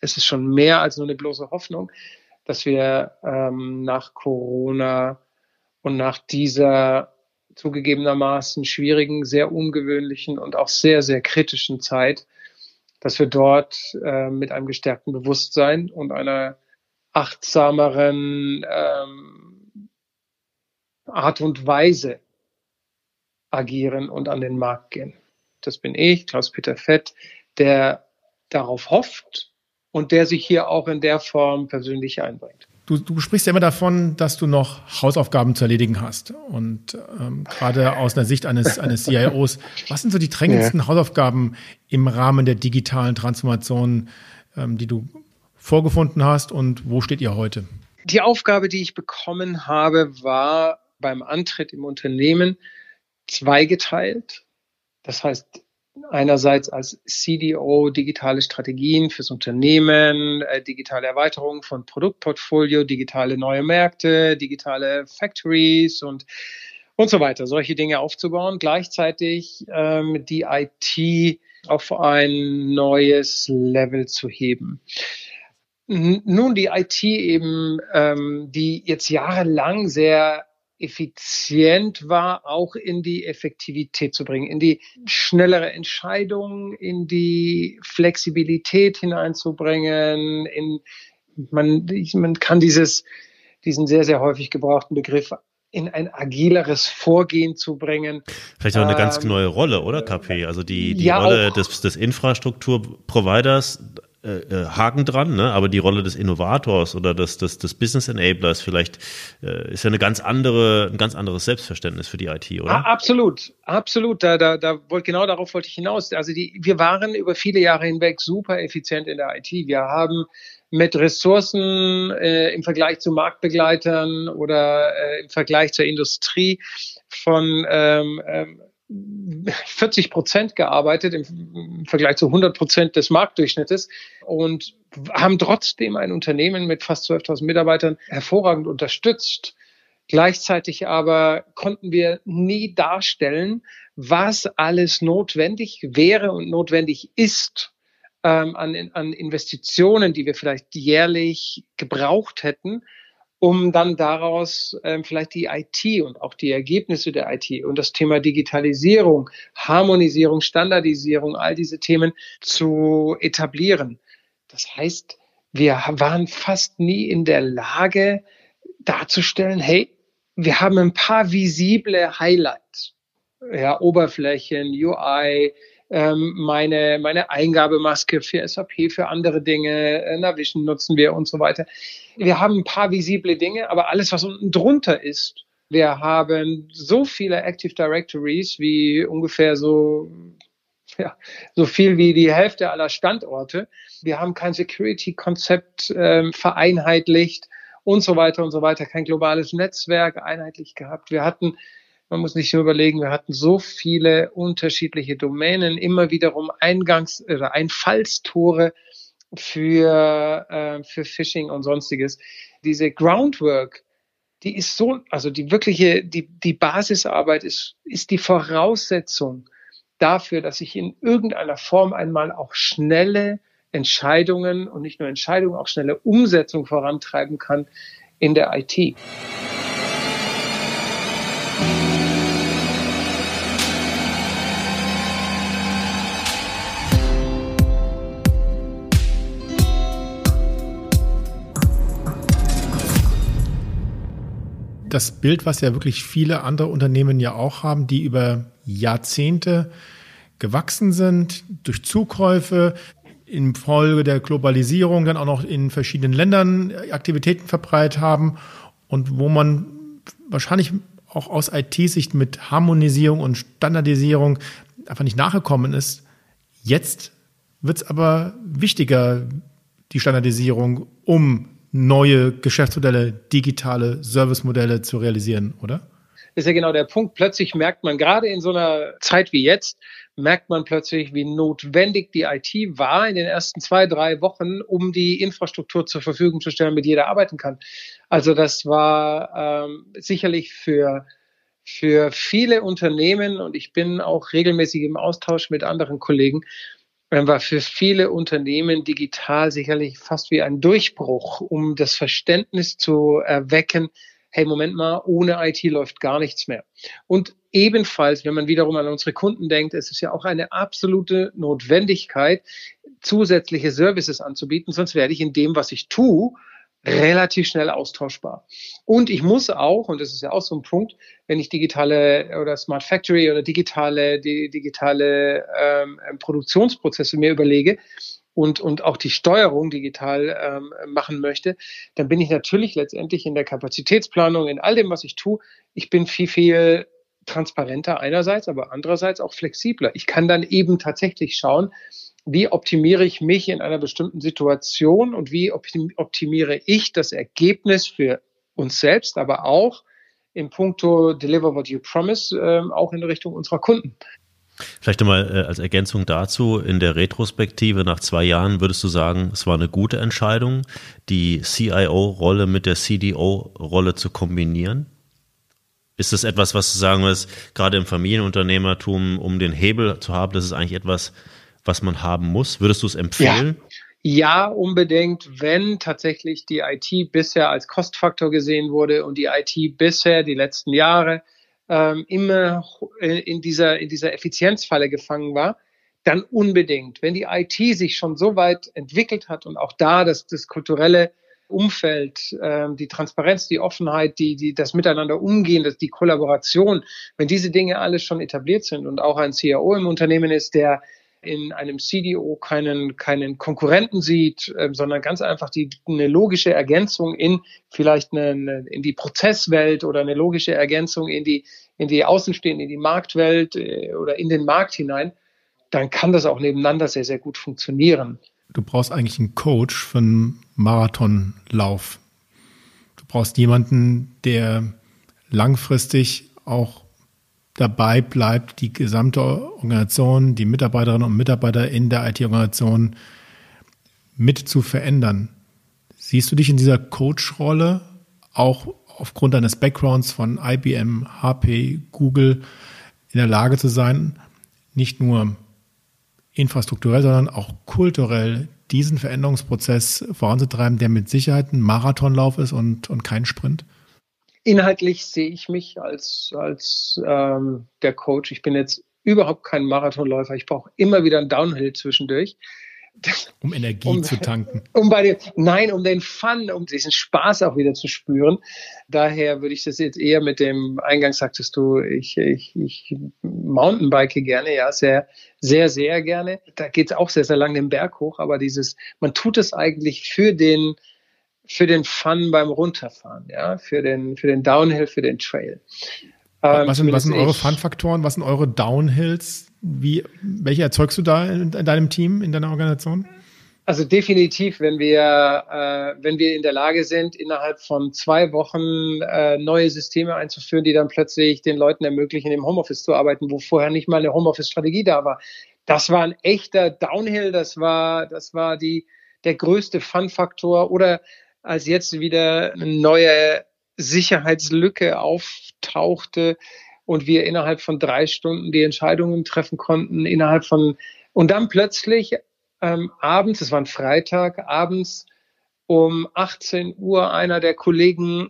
es ist schon mehr als nur eine bloße Hoffnung, dass wir ähm, nach Corona und nach dieser zugegebenermaßen schwierigen, sehr ungewöhnlichen und auch sehr, sehr kritischen Zeit, dass wir dort äh, mit einem gestärkten Bewusstsein und einer achtsameren ähm, Art und Weise agieren und an den Markt gehen. Das bin ich, Klaus-Peter Fett, der darauf hofft und der sich hier auch in der Form persönlich einbringt. Du, du sprichst ja immer davon, dass du noch Hausaufgaben zu erledigen hast. Und ähm, gerade aus einer Sicht eines, eines CIOs, was sind so die drängendsten ja. Hausaufgaben im Rahmen der digitalen Transformation, ähm, die du vorgefunden hast und wo steht ihr heute? Die Aufgabe, die ich bekommen habe, war beim Antritt im Unternehmen zweigeteilt. Das heißt, einerseits als CDO digitale Strategien fürs Unternehmen, äh, digitale Erweiterung von Produktportfolio, digitale neue Märkte, digitale Factories und und so weiter, solche Dinge aufzubauen. Gleichzeitig ähm, die IT auf ein neues Level zu heben. Nun, die IT eben, ähm, die jetzt jahrelang sehr effizient war, auch in die Effektivität zu bringen, in die schnellere Entscheidung, in die Flexibilität hineinzubringen, in man, man kann dieses, diesen sehr, sehr häufig gebrauchten Begriff in ein agileres Vorgehen zu bringen. Vielleicht auch eine ähm, ganz neue Rolle, oder KP? Also die, die ja, Rolle des, des Infrastrukturproviders äh, äh, Haken dran, ne? aber die Rolle des Innovators oder des, des, des Business Enablers vielleicht äh, ist ja eine ganz andere, ein ganz anderes Selbstverständnis für die IT, oder? Ah, absolut, absolut. Da, da, da wollte genau darauf wollte ich hinaus. Also die, wir waren über viele Jahre hinweg super effizient in der IT. Wir haben mit Ressourcen äh, im Vergleich zu Marktbegleitern oder äh, im Vergleich zur Industrie von ähm, ähm, 40 Prozent gearbeitet im, Vergleich zu 100 Prozent des Marktdurchschnittes und haben trotzdem ein Unternehmen mit fast 12.000 Mitarbeitern hervorragend unterstützt. Gleichzeitig aber konnten wir nie darstellen, was alles notwendig wäre und notwendig ist ähm, an, an Investitionen, die wir vielleicht jährlich gebraucht hätten, um dann daraus ähm, vielleicht die IT und auch die Ergebnisse der IT und das Thema Digitalisierung, Harmonisierung, Standardisierung, all diese Themen zu etablieren. Das heißt, wir waren fast nie in der Lage darzustellen, hey, wir haben ein paar visible Highlights, ja, Oberflächen, UI, ähm, meine, meine Eingabemaske für SAP, für andere Dinge, äh, Navision nutzen wir und so weiter. Wir haben ein paar visible Dinge, aber alles, was unten drunter ist, wir haben so viele Active Directories wie ungefähr so ja, so viel wie die Hälfte aller Standorte. Wir haben kein Security-Konzept ähm, vereinheitlicht und so weiter und so weiter, kein globales Netzwerk einheitlich gehabt. Wir hatten man muss nicht nur überlegen, wir hatten so viele unterschiedliche Domänen, immer wiederum Eingangs- oder Einfallstore für, äh, für Phishing und sonstiges. Diese Groundwork, die ist so, also die wirkliche, die, die Basisarbeit ist, ist die Voraussetzung dafür, dass ich in irgendeiner Form einmal auch schnelle Entscheidungen und nicht nur Entscheidungen, auch schnelle Umsetzung vorantreiben kann in der IT. Das Bild, was ja wirklich viele andere Unternehmen ja auch haben, die über Jahrzehnte gewachsen sind durch Zukäufe, in Folge der Globalisierung dann auch noch in verschiedenen Ländern Aktivitäten verbreitet haben und wo man wahrscheinlich auch aus IT-Sicht mit Harmonisierung und Standardisierung einfach nicht nachgekommen ist. Jetzt wird es aber wichtiger, die Standardisierung, um neue Geschäftsmodelle, digitale Servicemodelle zu realisieren, oder? Das ist ja genau der Punkt. Plötzlich merkt man, gerade in so einer Zeit wie jetzt, merkt man plötzlich, wie notwendig die IT war in den ersten zwei, drei Wochen, um die Infrastruktur zur Verfügung zu stellen, mit jeder arbeiten kann. Also das war ähm, sicherlich für für viele Unternehmen und ich bin auch regelmäßig im Austausch mit anderen Kollegen war für viele Unternehmen digital sicherlich fast wie ein Durchbruch, um das Verständnis zu erwecken, hey, Moment mal, ohne IT läuft gar nichts mehr. Und ebenfalls, wenn man wiederum an unsere Kunden denkt, es ist ja auch eine absolute Notwendigkeit, zusätzliche Services anzubieten, sonst werde ich in dem, was ich tue, relativ schnell austauschbar. Und ich muss auch, und das ist ja auch so ein Punkt, wenn ich digitale oder Smart Factory oder digitale, die, digitale ähm, Produktionsprozesse mir überlege und, und auch die Steuerung digital ähm, machen möchte, dann bin ich natürlich letztendlich in der Kapazitätsplanung, in all dem, was ich tue, ich bin viel, viel transparenter einerseits, aber andererseits auch flexibler. Ich kann dann eben tatsächlich schauen, wie optimiere ich mich in einer bestimmten Situation und wie optimiere ich das Ergebnis für uns selbst, aber auch im Punkto Deliver What You Promise, äh, auch in Richtung unserer Kunden. Vielleicht einmal äh, als Ergänzung dazu, in der Retrospektive nach zwei Jahren würdest du sagen, es war eine gute Entscheidung, die CIO-Rolle mit der CDO-Rolle zu kombinieren? Ist das etwas, was du sagen wirst, gerade im Familienunternehmertum, um den Hebel zu haben, das ist eigentlich etwas, was man haben muss? Würdest du es empfehlen? Ja. Ja, unbedingt, wenn tatsächlich die IT bisher als Kostfaktor gesehen wurde und die IT bisher die letzten Jahre ähm, immer in dieser, in dieser Effizienzfalle gefangen war, dann unbedingt. Wenn die IT sich schon so weit entwickelt hat und auch da das, das kulturelle Umfeld, ähm, die Transparenz, die Offenheit, die, die, das Miteinander umgehen, das, die Kollaboration, wenn diese Dinge alles schon etabliert sind und auch ein CIO im Unternehmen ist, der in einem CDO keinen, keinen Konkurrenten sieht, äh, sondern ganz einfach die, eine logische Ergänzung in vielleicht eine, in die Prozesswelt oder eine logische Ergänzung in die, in die Außenstehende, in die Marktwelt äh, oder in den Markt hinein, dann kann das auch nebeneinander sehr, sehr gut funktionieren. Du brauchst eigentlich einen Coach für einen Marathonlauf. Du brauchst jemanden, der langfristig auch dabei bleibt, die gesamte Organisation, die Mitarbeiterinnen und Mitarbeiter in der IT-Organisation mit zu verändern. Siehst du dich in dieser Coach-Rolle auch aufgrund deines Backgrounds von IBM, HP, Google in der Lage zu sein, nicht nur infrastrukturell, sondern auch kulturell diesen Veränderungsprozess voranzutreiben, der mit Sicherheit ein Marathonlauf ist und, und kein Sprint? Inhaltlich sehe ich mich als, als ähm, der Coach. Ich bin jetzt überhaupt kein Marathonläufer. Ich brauche immer wieder einen Downhill zwischendurch. Um Energie um, zu tanken. Um bei dem, nein, um den Fun, um diesen Spaß auch wieder zu spüren. Daher würde ich das jetzt eher mit dem, eingangs sagtest du, ich, ich, ich Mountainbike gerne, ja, sehr, sehr, sehr gerne. Da geht es auch sehr, sehr lang den Berg hoch, aber dieses, man tut es eigentlich für den, für den Fun beim Runterfahren, ja, für den, für den Downhill, für den Trail. Ähm, was sind, was sind eure Fun-Faktoren? Was sind eure Downhills? Wie, welche erzeugst du da in, in deinem Team, in deiner Organisation? Also definitiv, wenn wir, äh, wenn wir in der Lage sind, innerhalb von zwei Wochen äh, neue Systeme einzuführen, die dann plötzlich den Leuten ermöglichen, im Homeoffice zu arbeiten, wo vorher nicht mal eine Homeoffice-Strategie da war. Das war ein echter Downhill, das war, das war die, der größte Fun-Faktor. Oder als jetzt wieder eine neue Sicherheitslücke auftauchte und wir innerhalb von drei Stunden die Entscheidungen treffen konnten, innerhalb von, und dann plötzlich ähm, abends, es war ein Freitag, abends um 18 Uhr einer der Kollegen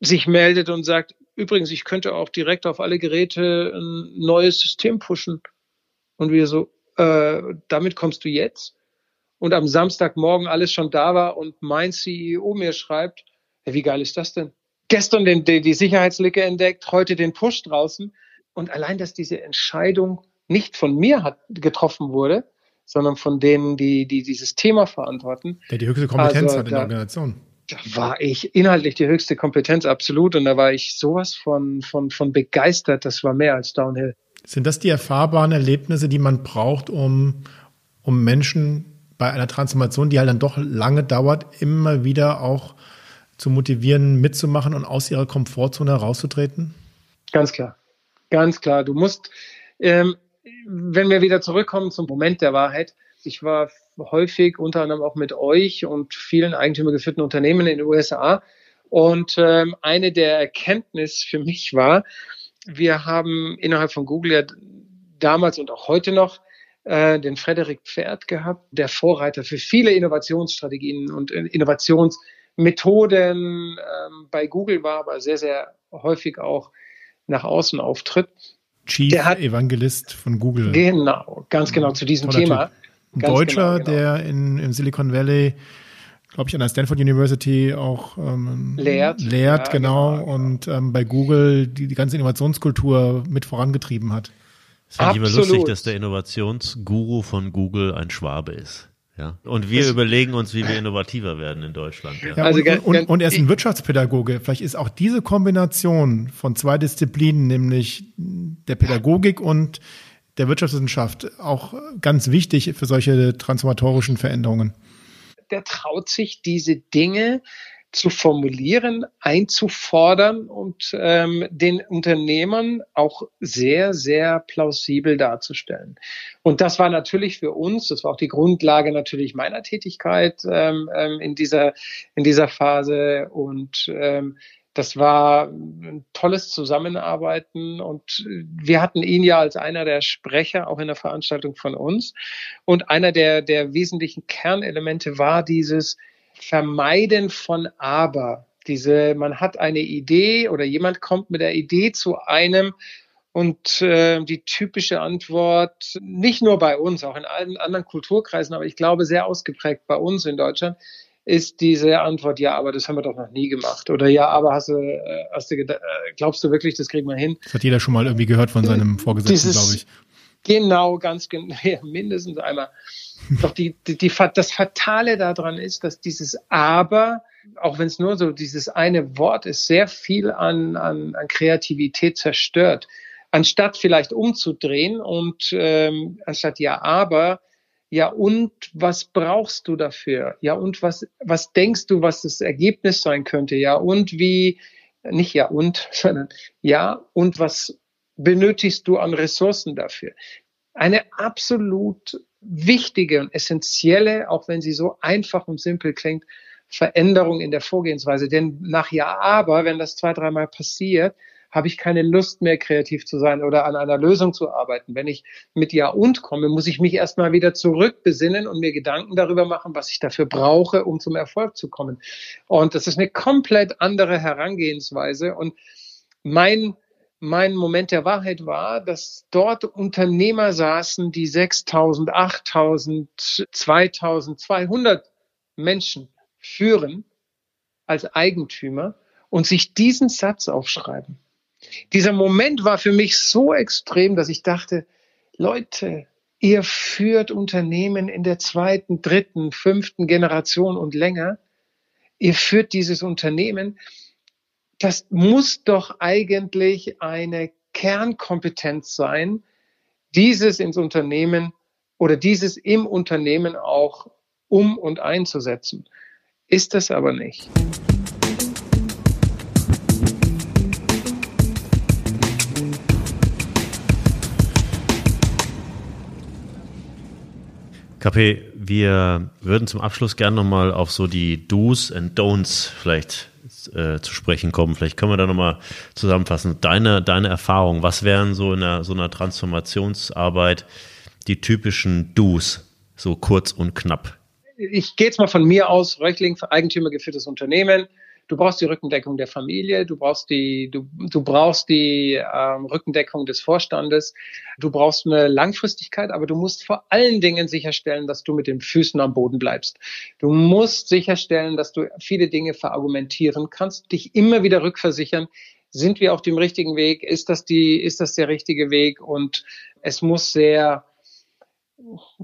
sich meldet und sagt, übrigens, ich könnte auch direkt auf alle Geräte ein neues System pushen. Und wir so, äh, damit kommst du jetzt? Und am Samstagmorgen alles schon da war und mein CEO mir schreibt, ja, wie geil ist das denn? Gestern den, die, die Sicherheitslücke entdeckt, heute den Push draußen. Und allein, dass diese Entscheidung nicht von mir hat, getroffen wurde, sondern von denen, die, die dieses Thema verantworten. Der die höchste Kompetenz also, hat in der Organisation. Da war ich inhaltlich die höchste Kompetenz, absolut. Und da war ich sowas von, von, von begeistert. Das war mehr als Downhill. Sind das die erfahrbaren Erlebnisse, die man braucht, um, um Menschen bei einer Transformation, die halt dann doch lange dauert, immer wieder auch zu motivieren, mitzumachen und aus ihrer Komfortzone herauszutreten? Ganz klar. Ganz klar. Du musst, ähm, wenn wir wieder zurückkommen zum Moment der Wahrheit, ich war häufig unter anderem auch mit euch und vielen eigentümergeführten Unternehmen in den USA. Und ähm, eine der Erkenntnisse für mich war, wir haben innerhalb von Google ja damals und auch heute noch äh, den Frederik Pferd gehabt, der Vorreiter für viele Innovationsstrategien und Innovations- Methoden ähm, bei Google war, aber sehr, sehr häufig auch nach außen auftritt. Chief der hat, Evangelist von Google. Genau, ganz genau zu diesem Thema. Ein Deutscher, genau, genau. der in, im Silicon Valley, glaube ich, an der Stanford University auch ähm, lehrt. Lehrt, ja, genau, genau, Und ähm, bei Google die, die ganze Innovationskultur mit vorangetrieben hat. Es finde ich immer lustig, dass der Innovationsguru von Google ein Schwabe ist. Ja. Und wir das überlegen uns, wie wir innovativer werden in Deutschland. Ja. ja also, und, und, und, er ist ein Wirtschaftspädagoge. Vielleicht ist auch diese Kombination von zwei Disziplinen, nämlich der Pädagogik und der Wirtschaftswissenschaft, auch ganz wichtig für solche transformatorischen Veränderungen. Der traut sich diese Dinge zu formulieren, einzufordern und ähm, den Unternehmern auch sehr, sehr plausibel darzustellen. Und das war natürlich für uns, das war auch die Grundlage natürlich meiner Tätigkeit ähm, ähm, in dieser in dieser Phase und ähm, das war ein tolles Zusammenarbeiten und wir hatten ihn ja als einer der Sprecher auch in der Veranstaltung von uns. Und einer der, der wesentlichen Kernelemente war dieses, Vermeiden von aber. Diese, man hat eine Idee oder jemand kommt mit der Idee zu einem und äh, die typische Antwort, nicht nur bei uns, auch in allen anderen Kulturkreisen, aber ich glaube sehr ausgeprägt bei uns in Deutschland, ist diese Antwort, ja, aber das haben wir doch noch nie gemacht. Oder ja, aber hast du, äh, hast du äh, glaubst du wirklich, das kriegen wir hin? Das hat jeder schon mal irgendwie gehört von seinem Vorgesetzten, glaube ich. Genau, ganz genau, ja, mindestens einmal. Doch die, die, die, das Fatale daran ist, dass dieses Aber, auch wenn es nur so dieses eine Wort ist, sehr viel an, an, an Kreativität zerstört. Anstatt vielleicht umzudrehen und ähm, anstatt ja, aber Ja, und was brauchst du dafür? Ja, und was, was denkst du, was das Ergebnis sein könnte? Ja, und wie, nicht ja und, sondern ja, und was benötigst du an Ressourcen dafür? Eine absolut wichtige und essentielle, auch wenn sie so einfach und simpel klingt, Veränderung in der Vorgehensweise. Denn nach Ja, aber, wenn das zwei, dreimal passiert, habe ich keine Lust mehr, kreativ zu sein oder an einer Lösung zu arbeiten. Wenn ich mit Ja und komme, muss ich mich erstmal wieder zurückbesinnen und mir Gedanken darüber machen, was ich dafür brauche, um zum Erfolg zu kommen. Und das ist eine komplett andere Herangehensweise. Und mein mein Moment der Wahrheit war, dass dort Unternehmer saßen, die 6000, 8000, 2200 Menschen führen als Eigentümer und sich diesen Satz aufschreiben. Dieser Moment war für mich so extrem, dass ich dachte, Leute, ihr führt Unternehmen in der zweiten, dritten, fünften Generation und länger. Ihr führt dieses Unternehmen. Das muss doch eigentlich eine Kernkompetenz sein, dieses ins Unternehmen oder dieses im Unternehmen auch um und einzusetzen. Ist das aber nicht. KP, wir würden zum Abschluss gerne nochmal auf so die Do's and Don'ts vielleicht äh, zu sprechen kommen. Vielleicht können wir da nochmal zusammenfassen. Deine, deine Erfahrung, was wären so in einer, so einer Transformationsarbeit die typischen Do's, so kurz und knapp? Ich gehe jetzt mal von mir aus, Reuchling, Eigentümer geführtes Unternehmen du brauchst die Rückendeckung der Familie, du brauchst die, du, du brauchst die ähm, Rückendeckung des Vorstandes, du brauchst eine Langfristigkeit, aber du musst vor allen Dingen sicherstellen, dass du mit den Füßen am Boden bleibst. Du musst sicherstellen, dass du viele Dinge verargumentieren kannst, dich immer wieder rückversichern, sind wir auf dem richtigen Weg? Ist das die, ist das der richtige Weg? Und es muss sehr,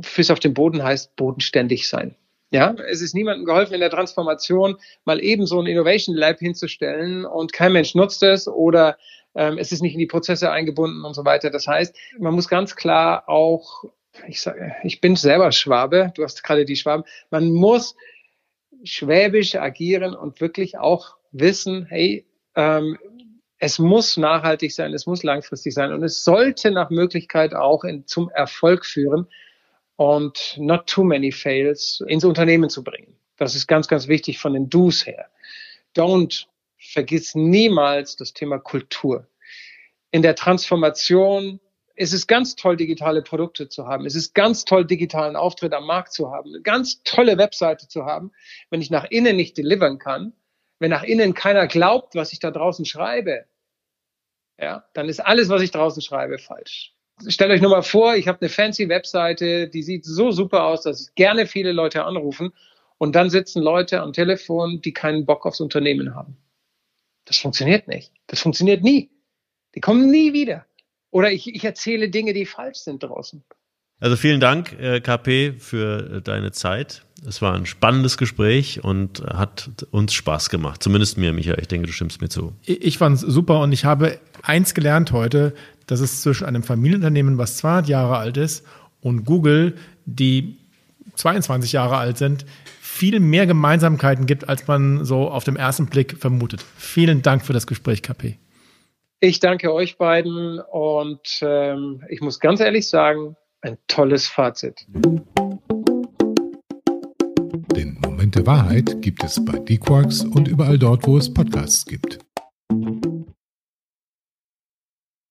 Füße auf dem Boden heißt bodenständig sein. Ja, es ist niemandem geholfen in der Transformation, mal eben so ein Innovation Lab hinzustellen und kein Mensch nutzt es oder ähm, es ist nicht in die Prozesse eingebunden und so weiter. Das heißt, man muss ganz klar auch, ich sage, ich bin selber Schwabe, du hast gerade die Schwaben, man muss schwäbisch agieren und wirklich auch wissen, hey, ähm, es muss nachhaltig sein, es muss langfristig sein und es sollte nach Möglichkeit auch in, zum Erfolg führen und not too many fails ins Unternehmen zu bringen. Das ist ganz, ganz wichtig von den Do's her. Don't vergiss niemals das Thema Kultur. In der Transformation ist es ganz toll, digitale Produkte zu haben. Es ist ganz toll, digitalen Auftritt am Markt zu haben. Eine ganz tolle Webseite zu haben. Wenn ich nach innen nicht delivern kann, wenn nach innen keiner glaubt, was ich da draußen schreibe, ja, dann ist alles, was ich draußen schreibe, falsch stellt euch nur mal vor, ich habe eine fancy Webseite, die sieht so super aus, dass gerne viele Leute anrufen und dann sitzen Leute am Telefon, die keinen Bock aufs Unternehmen haben. Das funktioniert nicht. Das funktioniert nie. Die kommen nie wieder. Oder ich, ich erzähle Dinge, die falsch sind draußen. Also vielen Dank, äh, KP, für äh, deine Zeit. Es war ein spannendes Gespräch und hat uns Spaß gemacht. Zumindest mir, Michael. Ich denke, du stimmst mir zu. Ich fand es super und ich habe eins gelernt heute, dass es zwischen einem Familienunternehmen, was 200 Jahre alt ist, und Google, die 22 Jahre alt sind, viel mehr Gemeinsamkeiten gibt, als man so auf den ersten Blick vermutet. Vielen Dank für das Gespräch, KP. Ich danke euch beiden und ähm, ich muss ganz ehrlich sagen, ein tolles Fazit. Den Moment der Wahrheit gibt es bei DQuarks und überall dort, wo es Podcasts gibt.